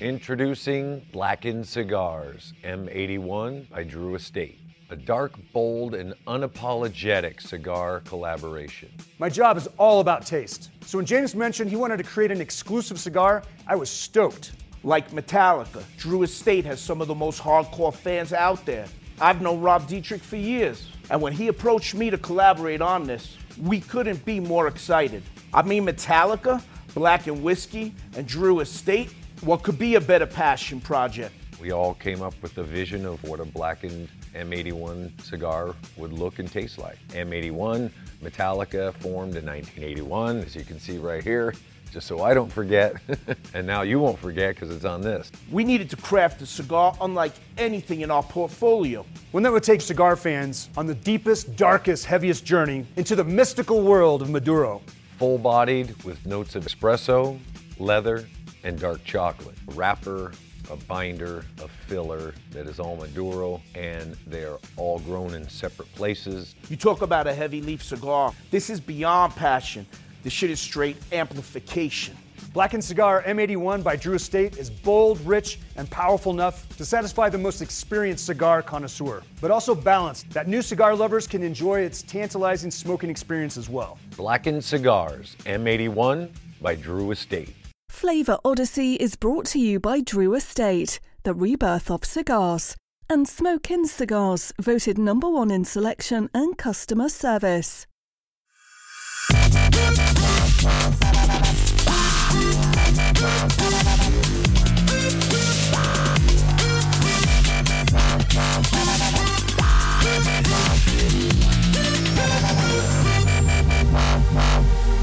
Introducing Blackened Cigars M81 by Drew Estate. A dark, bold, and unapologetic cigar collaboration. My job is all about taste. So when James mentioned he wanted to create an exclusive cigar, I was stoked. Like Metallica, Drew Estate has some of the most hardcore fans out there. I've known Rob Dietrich for years, and when he approached me to collaborate on this, we couldn't be more excited. I mean, Metallica, Black and Whiskey, and Drew Estate, what could be a better passion project? We all came up with the vision of what a blackened M81 cigar would look and taste like. M81, Metallica, formed in 1981, as you can see right here, just so I don't forget. and now you won't forget because it's on this. We needed to craft a cigar unlike anything in our portfolio. One that would take cigar fans on the deepest, darkest, heaviest journey into the mystical world of Maduro. Full bodied with notes of espresso, leather, and dark chocolate. A wrapper, a binder, a filler that is all Maduro, and they are all grown in separate places. You talk about a heavy leaf cigar. This is beyond passion. This shit is straight amplification. Blackened Cigar M81 by Drew Estate is bold, rich, and powerful enough to satisfy the most experienced cigar connoisseur, but also balanced that new cigar lovers can enjoy its tantalizing smoking experience as well. Blackened Cigars M81 by Drew Estate. Flavor Odyssey is brought to you by Drew Estate, the rebirth of cigars, and Smoke Inn Cigars, voted number one in selection and customer service.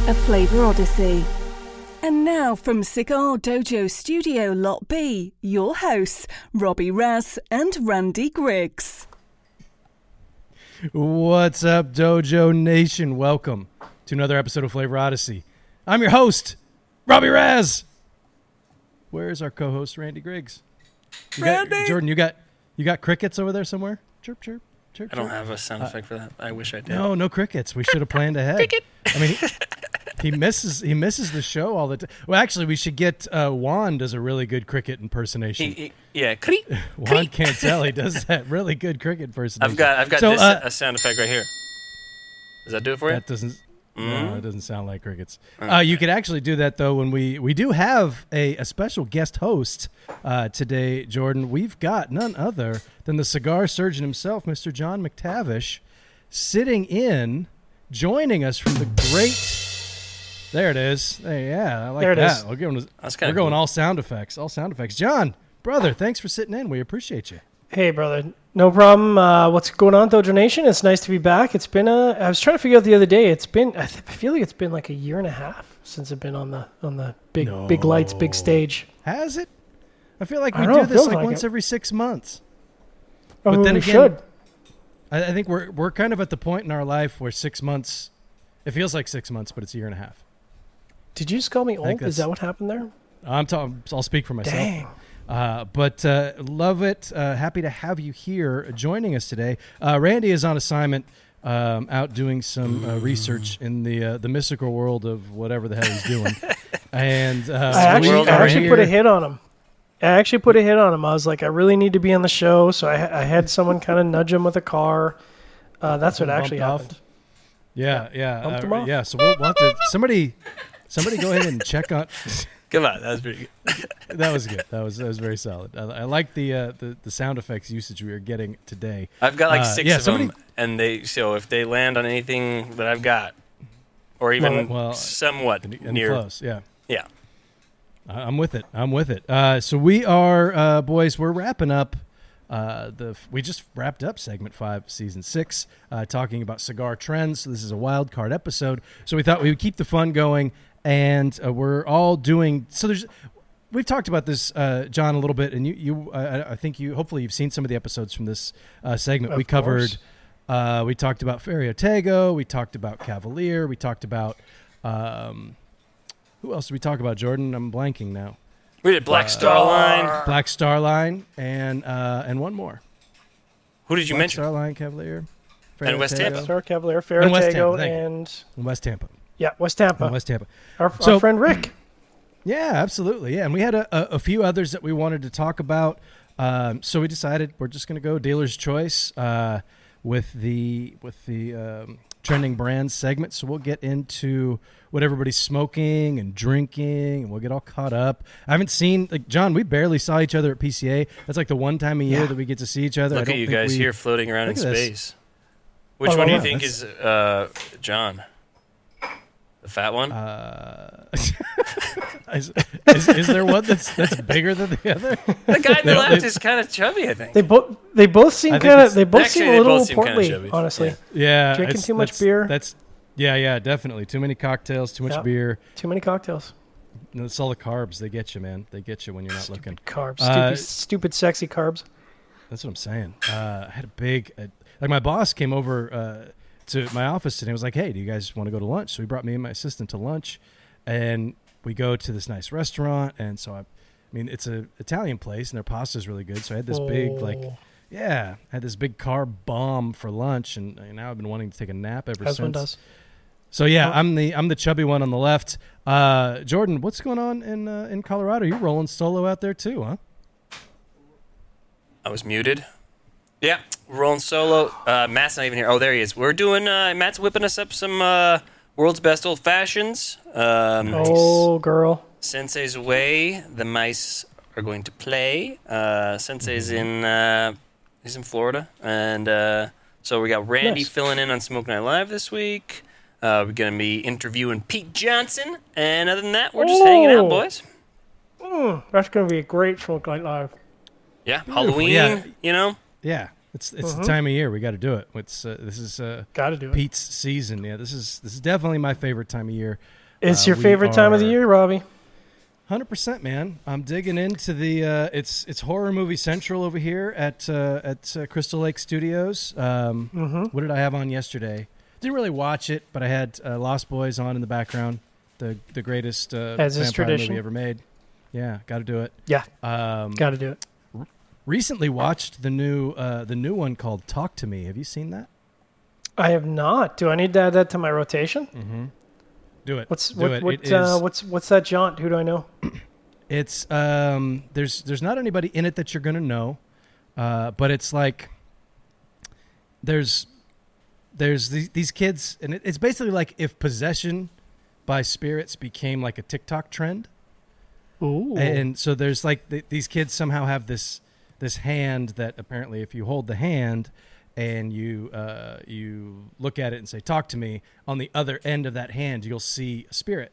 A Flavor Odyssey. And now from Cigar Dojo Studio Lot B, your hosts, Robby Raz and Randy Griggs. What's up, Dojo Nation? Welcome to another episode of Flavor Odyssey. I'm your host, Robby Raz. Where's our co-host, Randy Griggs? You got- Randy! Jordan, you got you got crickets over there somewhere? Chirp, chirp, chirp. I don't chirp. have a sound uh, effect for that. I wish I did. No, no crickets. We should have planned ahead. I mean, he, misses he misses the show all the time. Well, actually, we should get uh, Juan does a really good cricket impersonation. He- he- yeah, creak, Juan creak. can't tell he does that really good cricket impersonation. I've got I've got So, this uh, a sound effect right here. Does that do it for you? That doesn't. Mm-hmm. No, it doesn't sound like crickets. Uh, you could actually do that though when we we do have a, a special guest host uh, today, Jordan. We've got none other than the cigar surgeon himself, Mr. John McTavish, sitting in, joining us from the great. There it is. Hey, yeah, I like There it that. is. We're going, That's we're kinda going all sound effects. All sound effects. John, brother, thanks for sitting in. We appreciate you. Hey, brother. No problem. Uh, what's going on, Dojo Nation? It's nice to be back. It's been a. I was trying to figure out the other day. It's been. I, th- I feel like it's been like a year and a half since I've been on the on the big big lights, big stage. Has it? I feel like we don't know, this like like once it. every six months. Oh, But then we again- should. I, I think we're we're kind of at the point in our life where six months, it feels like six months, but it's a year and a half. Did you just call me old? Is that what happened there? I'm talking. I'll speak for myself. Dang. Uh, but uh, love it. Uh, happy to have you here joining us today. Uh, Randy is on assignment, um, out doing some uh, research in the uh, the mystical world of whatever the hell he's doing. and uh, I actually, I actually put a hit on him. I actually put a hit on him. I was like, I really need to be on the show, so I, I had someone kind of nudge him with a car. Uh, that's what actually off. happened. Yeah, yeah, Bumped him off. yeah. So we'll, we'll have to somebody. Somebody go ahead and check on. Come on, that was pretty good. That was good. That was that was very solid. I, I like the, uh, the the sound effects usage we are getting today. I've got like Uh, six yeah, of somebody- them, and they so if they land on anything that I've got, or even Well, somewhat And, and near, close, yeah. yeah. I'm with it. I'm with it. Uh, so we are, uh, boys. We're wrapping up. Uh, the we just wrapped up segment five, season six, uh, talking about cigar trends. So this is a wild card episode. So we thought we would keep the fun going, and uh, we're all doing. So there's. We've talked about this, uh, John, a little bit, and you, you, uh, I think you, hopefully, you've seen some of the episodes from this uh, segment. Of we covered. course. Uh, we talked about Ferio Tego. We talked about Cavalier. We talked about. Um, who else did we talk about, Jordan? I'm blanking now. We did Black Star Line. Black Star Line and uh, and one more. Who did you Black mention? Star Line Cavalier. And West Farrago, Tampa. Star Cavalier, And West Tampa, and and West Tampa. Yeah, West Tampa. And West Tampa. our, So- our friend Rick. Yeah, absolutely. Yeah, and we had a, a, a few others that we wanted to talk about. Um, so we decided we're just going to go dealer's choice uh, with the with the um, trending brands segment. So we'll get into what everybody's smoking and drinking, and we'll get all caught up. I haven't seen like John. We barely saw each other at PCA. That's like the one time a year Yeah. that we get to see each other. I Look don't at you think guys we- here floating around in Look at this. space. Which Oh, one do you wow, think is uh, John? The fat one? Uh, is, is, is there one that's that's bigger than the other? the guy on the left is kind of chubby, I think. They both they both seem kind of they both Actually, seem a little seem portly, honestly. Yeah. Yeah, Drinking too much that's- beer? That's yeah, yeah, definitely too many cocktails, too much Yep. beer. Too many cocktails. No, It's all the carbs. They get you, man. They get you when you're not looking. Carbs. Uh, stupid, stupid sexy carbs. That's what I'm saying. Uh, I had a big, uh, like my boss came over uh, to my office today. and was like, "Hey, do you guys want to go to lunch?" So he brought me and my assistant to lunch, and we go to this nice restaurant. And so I, I mean, it's a Italian place, and their pasta is really good. So I had this big, like, Oh. yeah, I had this big carb bomb for lunch, and, and now I've been wanting to take a nap ever As since. one does. So yeah, Oh. I'm the I'm the chubby one on the left. Uh, Jordan, what's going on in uh, in Colorado? You're rolling solo out there too, huh? I was muted. Yeah, we're rolling solo. Uh, Matt's not even here. Oh, there he is. We're doing. Uh, Matt's whipping us up some uh, world's best old fashions. Um, Oh, girl. Sensei's away. The mice are going to play. Uh, Sensei's in. Uh, he's in Florida, and uh, so we got Randy Nice. filling in on Smoke Night Live this week. Uh, we're gonna be interviewing Pete Johnson, and other than that, we're just hanging out, Oh. boys. Mm, that's going to be a great Smoke Night Live. Yeah, Halloween. Yeah. You know. Yeah, it's it's Uh-huh. the time of year we got to do it. It's uh, this is uh, Got to do it. Pete's season. Yeah, this is this is definitely my favorite time of year. It's Uh, your favorite time of the year, Robby. Hundred percent, man. I'm digging into the. Uh, it's it's horror movie central over here at uh, at uh, Crystal Lake Studios. Um, Mm-hmm. What did I have on yesterday? Didn't really watch it, but I had uh, Lost Boys on in the background. The the greatest uh, As vampire tradition. movie ever made. Yeah, got to do it. Yeah, Um, got to do it. Recently watched the new uh, the new one called Talk to Me. Have you seen that? I have not. Do I need to add that to my rotation? Do it. What's do what, it. what It uh, is- what's what's that jaunt? Who do I know? It's um there's there's not anybody in it that you're gonna know, uh, but it's like there's there's these, these kids and it, it's basically like if possession by spirits became like a TikTok trend, Ooh, and so there's like th- these kids somehow have this this hand that apparently if you hold the hand and you uh, you look at it and say talk to me on the other end of that hand you'll see a spirit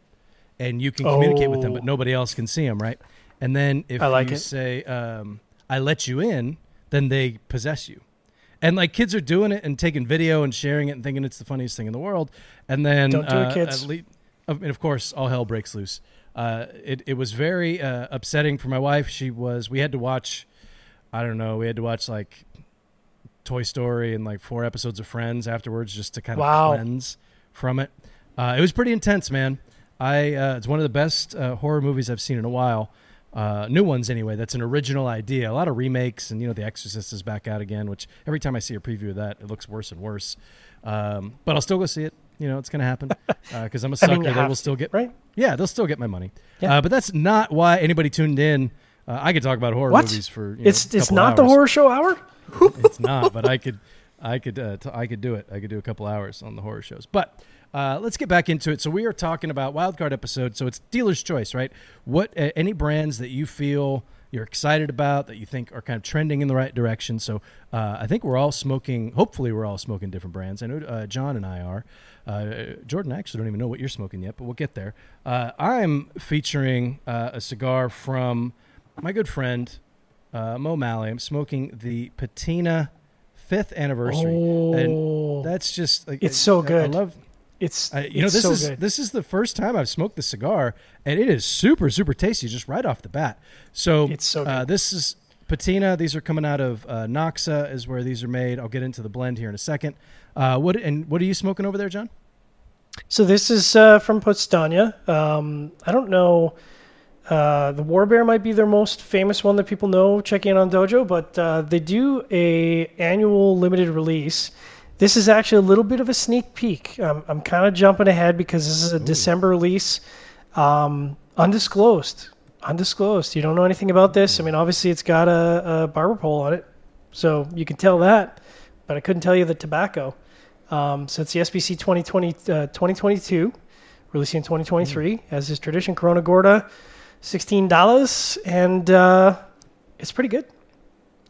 and you can communicate with them Oh. but nobody else can see them right and then if I like you it. say um, i let you in then they possess you and like kids are doing it and taking video and sharing it and thinking it's the funniest thing in the world and then Don't do it, uh, kids. at lea- of- and of course all hell breaks loose uh, it, it was very uh, upsetting for my wife she was we had to watch i don't know we had to watch like toy story and like four episodes of friends afterwards just to kind of Wow. cleanse from it uh, it was pretty intense man i uh, it's one of the best uh, horror movies i've seen in a while uh, new ones anyway that's an original idea a lot of remakes and you know the exorcist is back out again which every time i see a preview of that it looks worse and worse um, but i'll still go see it you know it's gonna happen because i'm a sucker mean, they will to, still get right? yeah, they'll still get my money. Yeah. Uh, but that's not why anybody tuned in. Uh, I could talk about horror What? movies for you know, It's it's not the horror show hour. It's not, but I could, I could, uh, t- I could do it. I could do a couple hours on the horror shows. But uh, let's get back into it. So we are talking about wildcard episode. So it's dealer's choice, right? What uh, any brands that you feel you're excited about that you think are kind of trending in the right direction. So uh, I think we're all smoking. Hopefully, we're all smoking different brands. I know uh, John and I are. Uh, Jordan, I actually don't even know what you're smoking yet, but we'll get there. Uh, I'm featuring uh, a cigar from my good friend uh, Mo Malley. I'm smoking the Patina fifth anniversary, Oh. and that's just like, It's so good. I love. It's I, you know, this so is good. this is the first time I've smoked the cigar, and it is super super tasty just right off the bat. So It's so Uh, this is patina. These are coming out of uh, Noxa, is where these are made. I'll get into the blend here in a second. Uh, what and what are you smoking over there, John? So this is uh, from Powstanie. Um, I don't know. Uh, the War Bear might be their most famous one that people know checking in on Dojo, but uh, they do a annual limited release. This is actually a little bit of a sneak peek. Um, I'm kind of jumping ahead because this is a December release. Um, undisclosed. Undisclosed. You don't know anything about this. I mean, obviously, it's got a, a barber pole on it, so you can tell that. But I couldn't tell you the tobacco. Um, so it's the SBC 2020, uh, 2022, releasing in 2023, as is tradition. Corona Gorda, sixteen dollars, and uh, it's pretty good.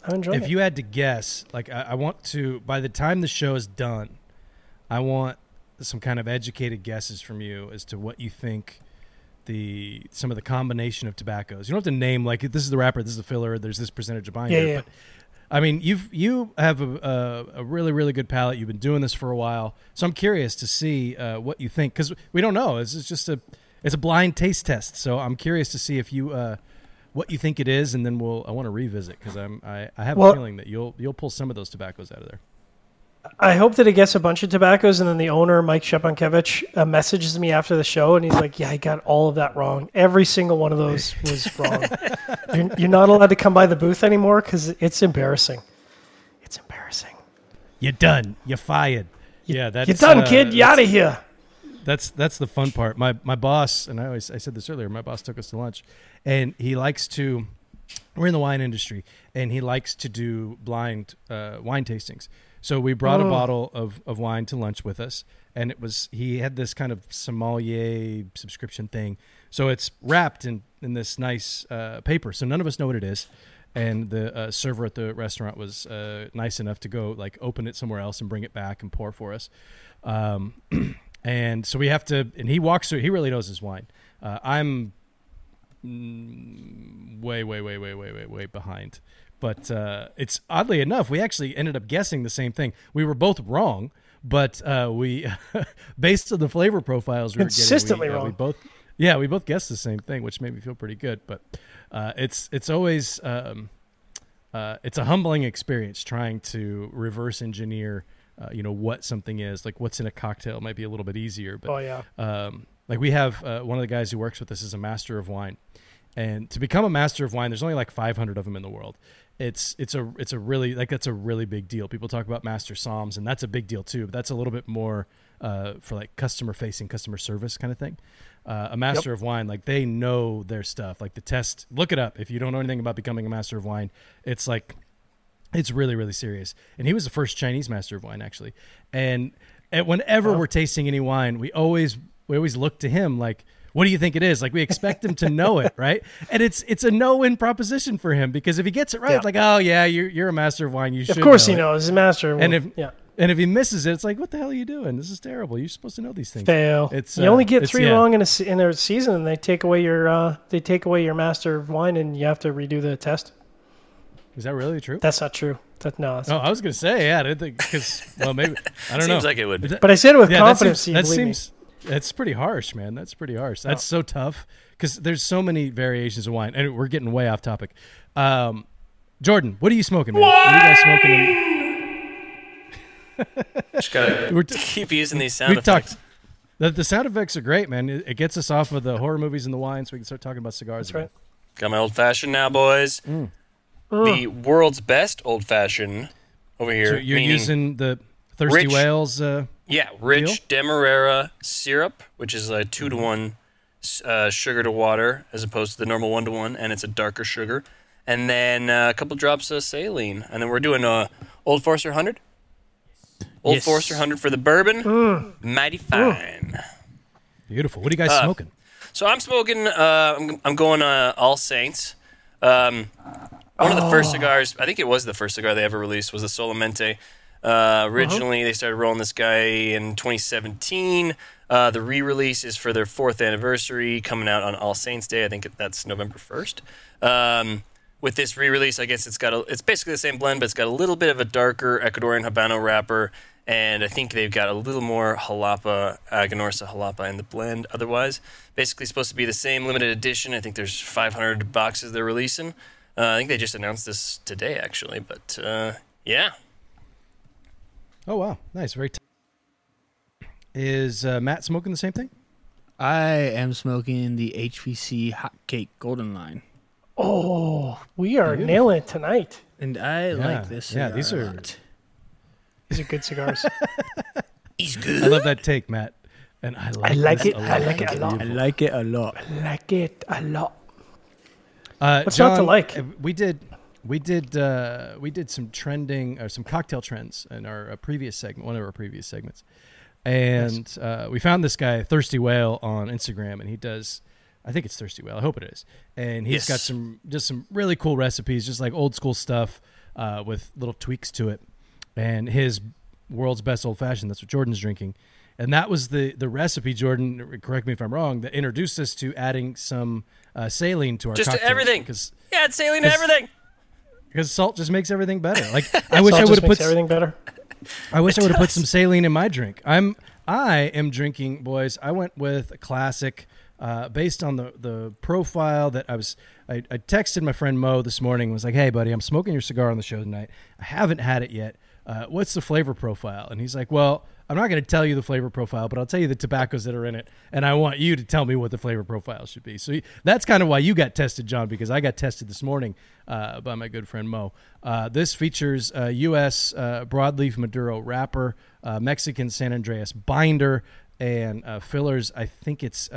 I'm enjoying If it. you had to guess, like I, I want to, by the time the show is done, I want some kind of educated guesses from you as to what you think the some of the combination of tobaccos. You don't have to name like this is the wrapper, this is the filler, there's this percentage of binder. Yeah, yeah. But I mean, you've you have a, a, a really really good palate. You've been doing this for a while, so I'm curious to see uh, what you think because we don't know. It's, it's just a it's a blind taste test. So I'm curious to see if you. Uh, what you think it is, and then we'll. I want to revisit because I'm. I, I have Well- a feeling that you'll you'll pull some of those tobaccos out of there. I hope that it gets a bunch of tobaccos, and then the owner, Mike Shepankevich, uh, messages me after the show, and he's like, "Yeah, I got all of that wrong. Every single one of those was wrong. you're, you're not allowed to come by the booth anymore because it's embarrassing. It's embarrassing. You're done. You're fired. yeah, that's You're done, uh, kid. You out of here." That's that's the fun part. My my boss and I always I said this earlier. My boss took us to lunch, and he likes to. We're in the wine industry, and he likes to do blind uh, wine tastings. So we brought a Oh. bottle of, of wine to lunch with us, and it was he had this kind of sommelier subscription thing. So it's wrapped in in this nice uh, paper, so none of us know what it is. And the uh, server at the restaurant was uh, nice enough to go like open it somewhere else and bring it back and pour for us. Um, and so we have to and he walks through he really knows his wine. Uh, i'm mm, way way way way way way way behind. But uh, it's oddly enough we actually ended up guessing the same thing. We were both wrong but uh, we based on the flavor profiles we Consistently were getting, we, uh, we both yeah we both guessed the same thing which made me feel pretty good. But uh, it's it's always um, uh, it's a humbling experience trying to reverse engineer uh, you know what something is like what's in a cocktail might be a little bit easier but Oh yeah. um, like we have uh, one of the guys who works with us is a master of wine. And to become a master of wine there's only like 500 of them in the world. It's it's a it's a really like that's a really big deal. People talk about master somms and that's a big deal too but that's a little bit more uh, for like customer facing customer service kind of thing. Uh, a master of wine like they know their stuff. Like the test look it up. If you don't know anything about becoming a master of wine it's like it's really really serious and he was the first chinese master of wine actually and, and whenever we're tasting any wine we always we always look to him like what do you think it is like we expect him to know it right and it's it's a no-win proposition for him because if he gets it right Yeah. it's like oh yeah you're, you're a master of wine you should Of course know he it. knows. He's a master. and if yeah. and if he misses it it's like what the hell are you doing this is terrible you're supposed to know these things Fail. It's, you uh, only get three yeah. wrong in a in a season, and they take away your uh, they take away your master of wine, and you have to redo the test. Is that really true That's not true. That no. That's oh i was gonna say yeah i didn't think because well maybe i don't know Seems like it would. But But I said it with yeah, confidence. That seems, that believe me. seems that's pretty harsh, man. That's pretty harsh. That's so tough because there's so many variations of wine, and we're getting way off topic. Um, Jordan, what are you smoking, man? What are you guys smoking? In, Just gotta we're t- keep using these sound we effects. talked. The, the sound effects are great, man. It, it gets us off of the horror movies and the wine, so we can start talking about cigars. That's right. Got my old fashioned now, boys. Mm. The world's best old fashioned over here. So you're using the Thirsty Rich- Whales. Uh, Yeah, rich Demerara syrup, which is a two to one uh, sugar to water as opposed to the normal one to one, and it's a darker sugar. And then uh, a couple drops of saline, and then we're doing a Old Forester hundred. Old Yes. Forester hundred for the bourbon, mighty fine. beautiful. What are you guys Uh, smoking? So I'm smoking. Uh, I'm, I'm going uh, All Saints. Um, one of the first cigars, I think it was the first cigar they ever released, was the Solamente. Uh, originally, they started rolling this guy in 2017. Uh, the re-release is for their fourth anniversary, coming out on All Saints Day. I think that's November 1st. Um, with this re-release, I guess it's got a, it's basically the same blend, but it's got a little bit of a darker Ecuadorian Habano wrapper, and I think they've got a little more Jalapa, Aganorsa Jalapa in the blend. Otherwise, basically supposed to be the same limited edition. I think there's 500 boxes they're releasing. Uh, I think they just announced this today, actually. But uh, yeah, Oh wow, nice, very. T- is uh, Matt smoking the same thing? I am smoking the HVC Hot Cake Golden Line, Oh, we are Beautiful. nailing it tonight. and I Yeah, like this. yeah, cigar these a are- lot. These are good cigars. he's good. I love that take, Matt. and I like, I like it. a I lot. like it a lot. I like it a lot. I like it a lot. Uh, What's not to like? uh, We did, we did, uh, we did some trending or some cocktail trends in our uh, previous segment, one of our previous segments, and uh, we found this guy Thirsty Whale on Instagram, and he does. I think it's Thirsty Whale. I hope it is. And he's got some just some really cool recipes, just like old school stuff uh, with little tweaks to it. And his world's best old fashioned. That's what Jordan's drinking. And that was the the recipe. Jordan, correct me if I'm wrong. That introduced us to adding some uh, saline to our Just to everything. because Yeah, it's saline to everything. because salt just makes everything better. Like I wish Salt I would have put everything better. I wish I would have put some saline in my drink. I'm I am drinking, boys. I went with a classic uh, based on the the profile that I was. I, I texted my friend Mo this morning. and Was like, "Hey, buddy, I'm smoking your cigar on the show tonight. I haven't had it yet. Uh, what's the flavor profile?" And he's like, "Well." I'm not going to tell you the flavor profile, but I'll tell you the tobaccos that are in it, and I want you to tell me what the flavor profile should be. So that's kind of why you got tested, John, because I got tested this morning uh, by my good friend Mo. Uh, this features U.S. Uh, broadleaf Maduro wrapper, uh, Mexican San Andrés binder, and uh, fillers. I think it's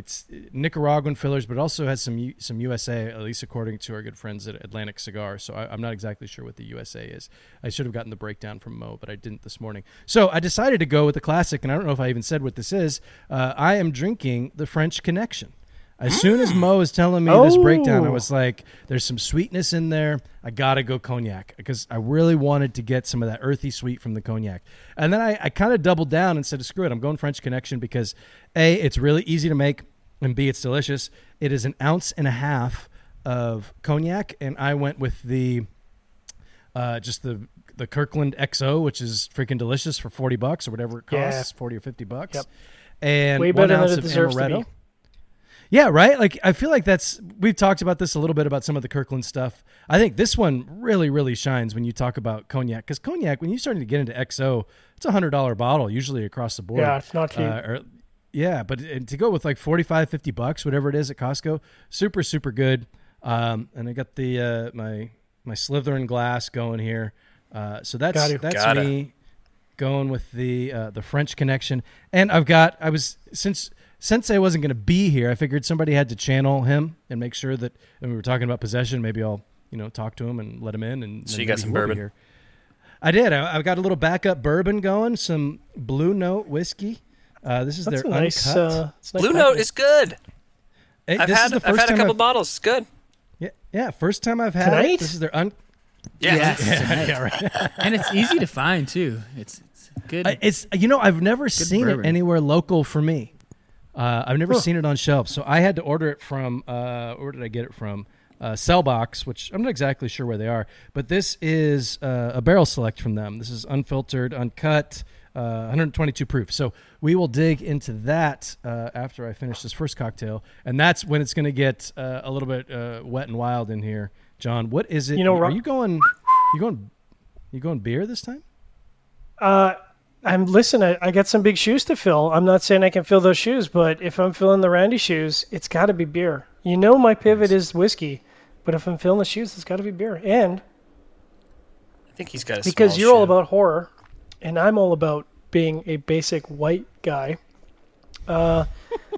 it's Nicaraguan fillers, but also has some U- some USA, at least according to our good friends at Atlantic Cigar. So I, I'm not exactly sure what the USA is. I should have gotten the breakdown from Mo, but I didn't this morning. So I decided to go with the classic, and I don't know if I even said what this is. Uh, I am drinking the French Connection. As soon as Mo was telling me this breakdown, I Oh. was like, "There's some sweetness in there. I gotta go cognac because I really wanted to get some of that earthy sweet from the cognac." And then I, I kind of doubled down and said, "Screw it, I'm going French Connection because a it's really easy to make, and b it's delicious. It is an ounce and a half of cognac, and I went with the uh, just the the Kirkland XO, which is freaking delicious for forty bucks or whatever it Yeah. costs, forty or fifty bucks. Yep. And Way one ounce it of deserves to amaretto. be. Yeah, right. Like I feel like that's we've talked about this a little bit about some of the Kirkland stuff. I think this one really, really shines when you talk about cognac because cognac, when you're starting to get into XO, it's a hundred dollar bottle usually across the board. Yeah, it's not cheap. Uh, or, yeah, but and to go with like 45, 50 bucks, whatever it is at Costco, super, super good. Um, and I got the uh, my my Slytherin glass going here. Uh, so that's Got you. that's Gotta. me going with the uh, the French connection. And I've got I was since since I wasn't going to be here, I figured somebody had to channel him and make sure that. And we were talking about possession. Maybe I'll you know talk to him and let him in. And So you got some he will be bourbon? here. I did. I, I've got a little backup bourbon going. Some Blue Note whiskey. Uh, this is That's their nice. uncut. Uh, nice Blue packaging. Note is good. Hey, I've this had is the I've first had a couple I've- bottles. It's good. Yeah, yeah, first time I've had Tonight? it. This is their un. Yeah. Yes. yeah, right. and it's easy to find too. It's, it's good. I- It's you know I've never seen bourbon. it anywhere local for me. Uh, I've never seen it on shelves, so I had to order it from. Uh, where did I get it from? Uh, Cellbox, which I'm not exactly sure where they are, but this is uh, a barrel select from them. This is unfiltered, uncut, uh, 122 proof. So we will dig into that uh, after I finish this first cocktail, and that's when it's going to get uh, a little bit uh, wet and wild in here. John, what is it? You know, are Ro- you going? You going? You going beer this time? Uh, I'm listen. I, I got some big shoes to fill. I'm not saying I can fill those shoes, but if I'm filling the Randy shoes, it's got to be beer. You know, my pivot is whiskey, but if I'm filling the shoes, it's got to be beer. And I think he's got a because small you're all about horror, and I'm all about being a basic white guy. Uh,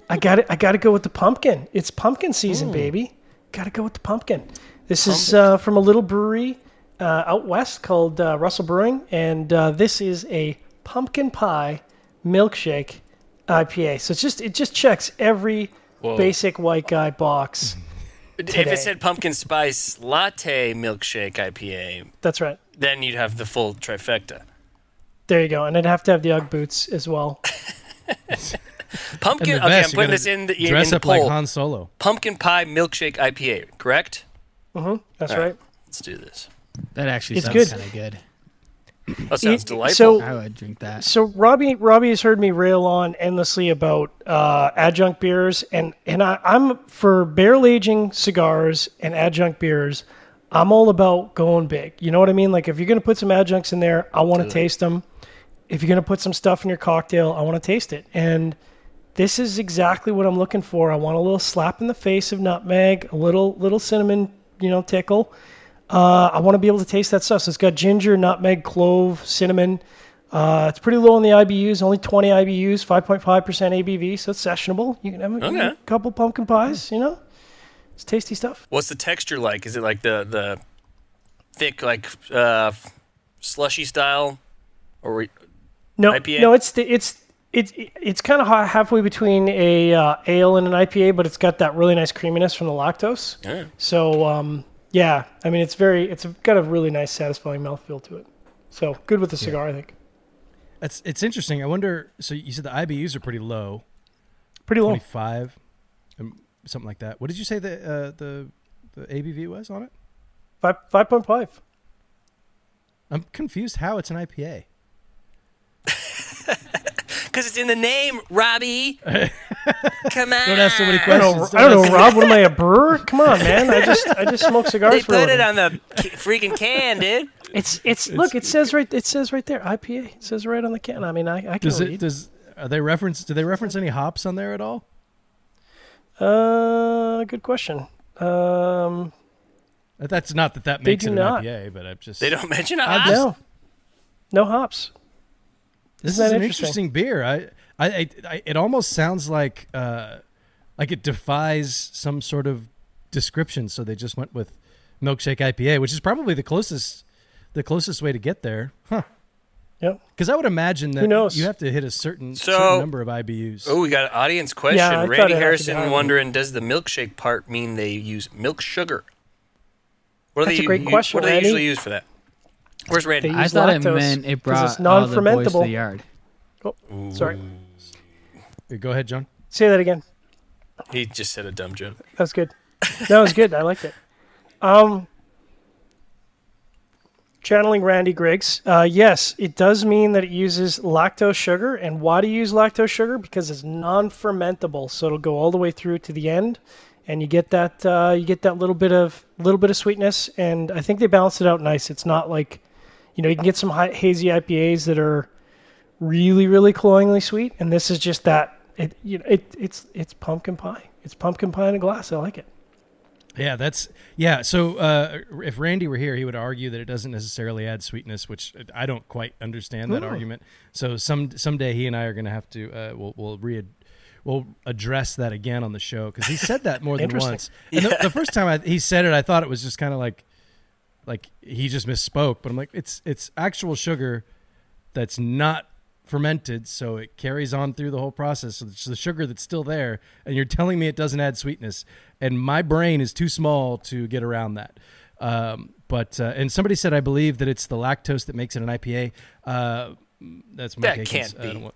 I got to I got to go with the pumpkin. It's pumpkin season, baby. Got to go with the pumpkin. This is uh, from a little brewery uh, out west called uh, Russell Brewing, and uh, this is a pumpkin pie milkshake IPA. So it's just it just checks every Whoa. basic white guy box. If today. it said pumpkin spice latte milkshake IPA, That's right. then you'd have the full trifecta. There you go, and I'd have to have the UGG boots as well. Pumpkin. And the Okay, I'm putting this in the, in dress the up poll. like Han Solo. Pumpkin pie milkshake IPA, correct? That's All right. right. Let's do this. that actually It's sounds good. kind of good. That sounds delightful. so- I would drink that. So Robby Robby has heard me rail on endlessly about uh, adjunct beers, and and I, I'm for barrel aging cigars and adjunct beers. I'm all about going big. You know what I mean? Like if you're gonna put some adjuncts in there, I want to taste them. If you're gonna put some stuff in your cocktail, I want to taste it. And this is exactly what I'm looking for. I want a little slap in the face of nutmeg, a little little cinnamon, you know, tickle. Uh, I want to be able to taste that stuff. So it's got ginger, nutmeg, clove, cinnamon. Uh, it's pretty low on the IBUs, only 20 IBUs, 5.5% ABV, so it's sessionable. You can have a, Okay. a couple pumpkin pies, you know? It's tasty stuff. What's the texture like? Is it like the the thick like uh, slushy style, or No, IPA? no, it's the, it's it's it's kind of halfway between a uh, ale and an IPA, but it's got that really nice creaminess from the lactose. Yeah. So um, yeah, I mean it's very it's got a really nice satisfying mouthfeel to it. So good with the cigar, I think. It's it's interesting. I wonder. So you said the IBUs are pretty low, Pretty low. twenty five, um, something like that. What did you say the uh, the the ABV was on it? Five five point five. I'm confused how it's an IPA. Because it's in the name, Robby. Come on. Don't ask so many I don't know. questions. I don't know, Rob. What am I, a brewer? Come on, man. I just I just smoke cigars They for a put it living. on the ca- freaking can, dude. It's it's look. It says right. It says right there. IPA. It says right on the can. I mean, I, I can Does it does are they reference do they reference any hops on there at all? uh, good question. Um, That's not that that They makes do it an not. IPA, but I'm just They don't mention I hops. no, no hops. This Isn't is an interesting? interesting beer. I, I, I, I, it almost sounds like, uh, like it defies some sort of description. So they just went with milkshake IPA, which is probably the closest, the closest way to get there, huh? Yep. Because I would imagine that knows? you have to hit a certain, So- certain number of IBUs. Oh, we got an audience question. Yeah, Randy it had to be Harrison wondering, does the milkshake part mean they use milk sugar? What do That's they a great u- question, What do they Randy. usually use for that? Where's Randy? They I use thought it meant it 'cause brought it's all the boys to non-fermentable. the yard. Oh, sorry. Here, Go ahead, John. Say that again. He just said a dumb joke. That was good. That was good. I liked it. Um, channeling Randy Griggs. Uh, yes, it does mean that it uses lactose sugar. And why do you use lactose sugar? Because it's non-fermentable, so it'll go all the way through to the end, and you get that uh, you get that little bit of little bit of sweetness. And I think they balance it out nice. It's not like, you know, you can get some high, hazy IPAs that are really really cloyingly sweet, and this is just that. It you know it it's it's pumpkin pie. It's pumpkin pie in a glass. I like it. Yeah, that's yeah. So uh, if Randy were here, he would argue that it doesn't necessarily add sweetness, which I don't quite understand that argument. So some someday he and I are going to have to uh, we'll we'll re we'll address that again on the show because he said that more than once. And the, the first time I, he said it, I thought it was just kind of like like he just misspoke, but I'm like it's it's actual sugar that's not fermented, so it carries on through the whole process. So it's the sugar that's still there, and you're telling me it doesn't add sweetness, and my brain is too small to get around that. Um, but uh, and somebody said I believe that it's the lactose that makes it an IPA. Uh, that's my That can't I don't be. want-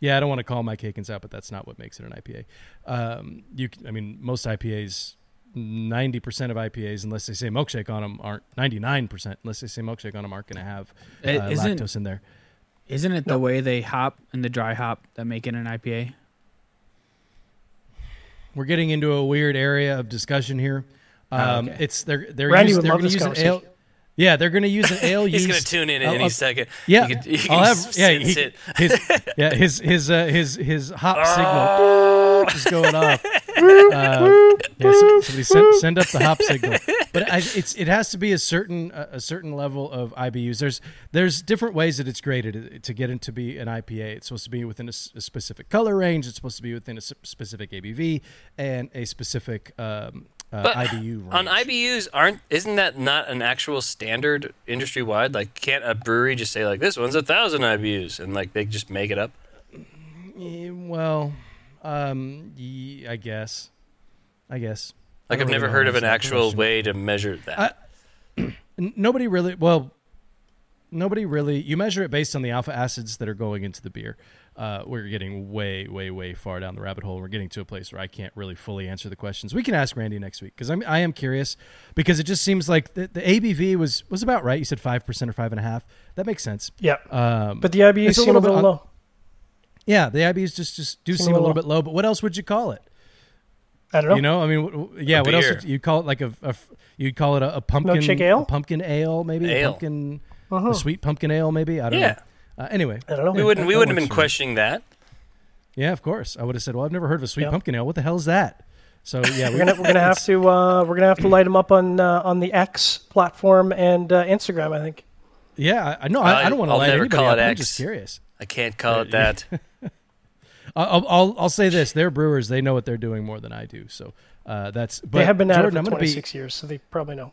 yeah, I don't want to call Mike Heykens out, but that's not what makes it an IPA. Um, you, I mean, most IPAs, ninety percent of IPAs, unless they say milkshake on them, aren't ninety nine percent. Unless they say milkshake on them, aren't going to have uh, It isn't- lactose in there. Isn't it the way they hop and the dry hop that make it an IPA? We're getting into a weird area of discussion here. Um, okay. It's they're they're, Randy use, would they're love going this to use an ale. Yeah, they're going to use an ale. He's used, gonna tune in I'll- any I'll- second. Yeah, You could- you can I'll have. Yeah, he, his yeah his his uh, his his hop signal is going off. Uh, yeah, somebody send, send up the hop signal. But I, it's it has to be a certain a, a certain level of IBUs. There's there's different ways that it's graded to get into be an IPA. It's supposed to be within a specific color range. It's supposed to be within a specific ABV and a specific um, uh, But IBU on IBUs, aren't isn't that not an actual standard industry wide? Like, can't a brewery just say like this one's a thousand IBUs and like they just make it up? Eh, well, um, ye- I guess, I guess. I Like, don't I've really never know heard how of to an answer that actual question. way to measure that. N- nobody really well nobody really you measure it based on the alpha acids that are going into the beer uh, we're getting way way way far down the rabbit hole we're getting to a place where i can't really fully answer the questions we can ask randy next week because i am I am curious because it just seems like the, the abv was was about right you said 5% or 5.5 that makes sense Yeah. um, But the IBUs It's a seem a little bit little on- low. Yeah the ibs just just do Seem a seem a little little- bit low but what else would you call it I don't know. you know, I mean, w- w- yeah. A what else? beer. Would you, call it like a, a f- you'd call it a, a pumpkin Milkshake ale? a pumpkin ale, maybe a Ale. pumpkin, Uh-huh. a sweet pumpkin ale, maybe. I don't Yeah. know. Uh, anyway, I don't know. we wouldn't we wouldn't have been questioning that. yeah, of course. I would have said, well, I've never heard of a sweet Yeah. pumpkin ale. What the hell is that? So yeah, We're gonna we're gonna have to uh, we're gonna have to light them up on uh, on the X platform and uh, Instagram. I think. Yeah, I, I know. I, I don't want to light never anybody call up. it I'm just curious. I can't call it that. I'll, I'll I'll say this: they're brewers. They know what they're doing more than I do. So uh, that's. But they have been at Jordan, it I'm for gonna be. 26 years, so they probably know.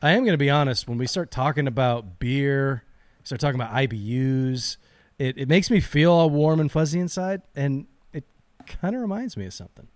I am going to be honest. When we start talking about beer, start talking about IBUs, it, it makes me feel all warm and fuzzy inside, and it kind of reminds me of something.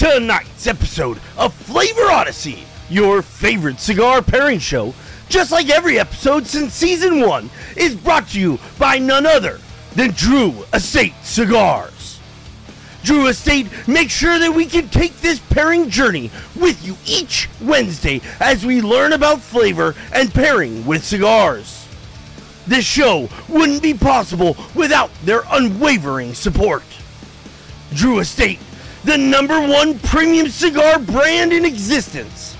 Tonight's episode of Flavor Odyssey, your favorite cigar pairing show, just like every episode since season one, is brought to you by none other than Drew Estate Cigars. Drew Estate makes sure that we can take this pairing journey with you each Wednesday as we learn about flavor and pairing with cigars. This show wouldn't be possible without their unwavering support. Drew Estate, the number one premium cigar brand in existence.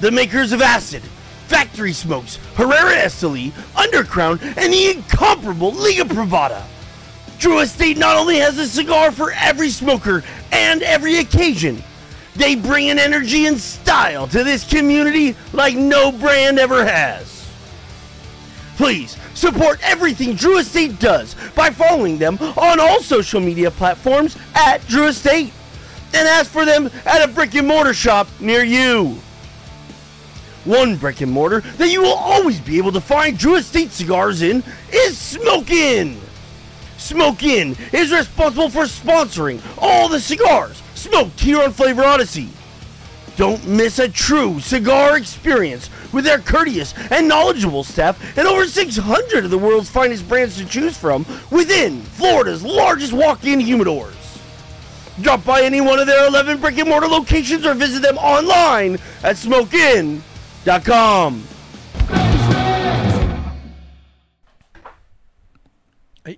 The makers of Acid, Factory Smokes, Herrera Esteli, Undercrown, and the incomparable Liga Privada. Drew Estate not only has a cigar for every smoker and every occasion, they bring an energy and style to this community like no brand ever has. Please support everything Drew Estate does by following them on all social media platforms at Drew Estate and ask for them at a brick and mortar shop near you. One brick and mortar that you will always be able to find Drew Estate cigars in is Smoke Inn. Smoke Inn is responsible for sponsoring all the cigars smoked here on Flavor Odyssey. Don't miss a true cigar experience with their courteous and knowledgeable staff and over 600 of the world's finest brands to choose from within Florida's largest walk-in humidors. Drop by any one of their 11 brick and mortar locations or visit them online at smokeinn.com.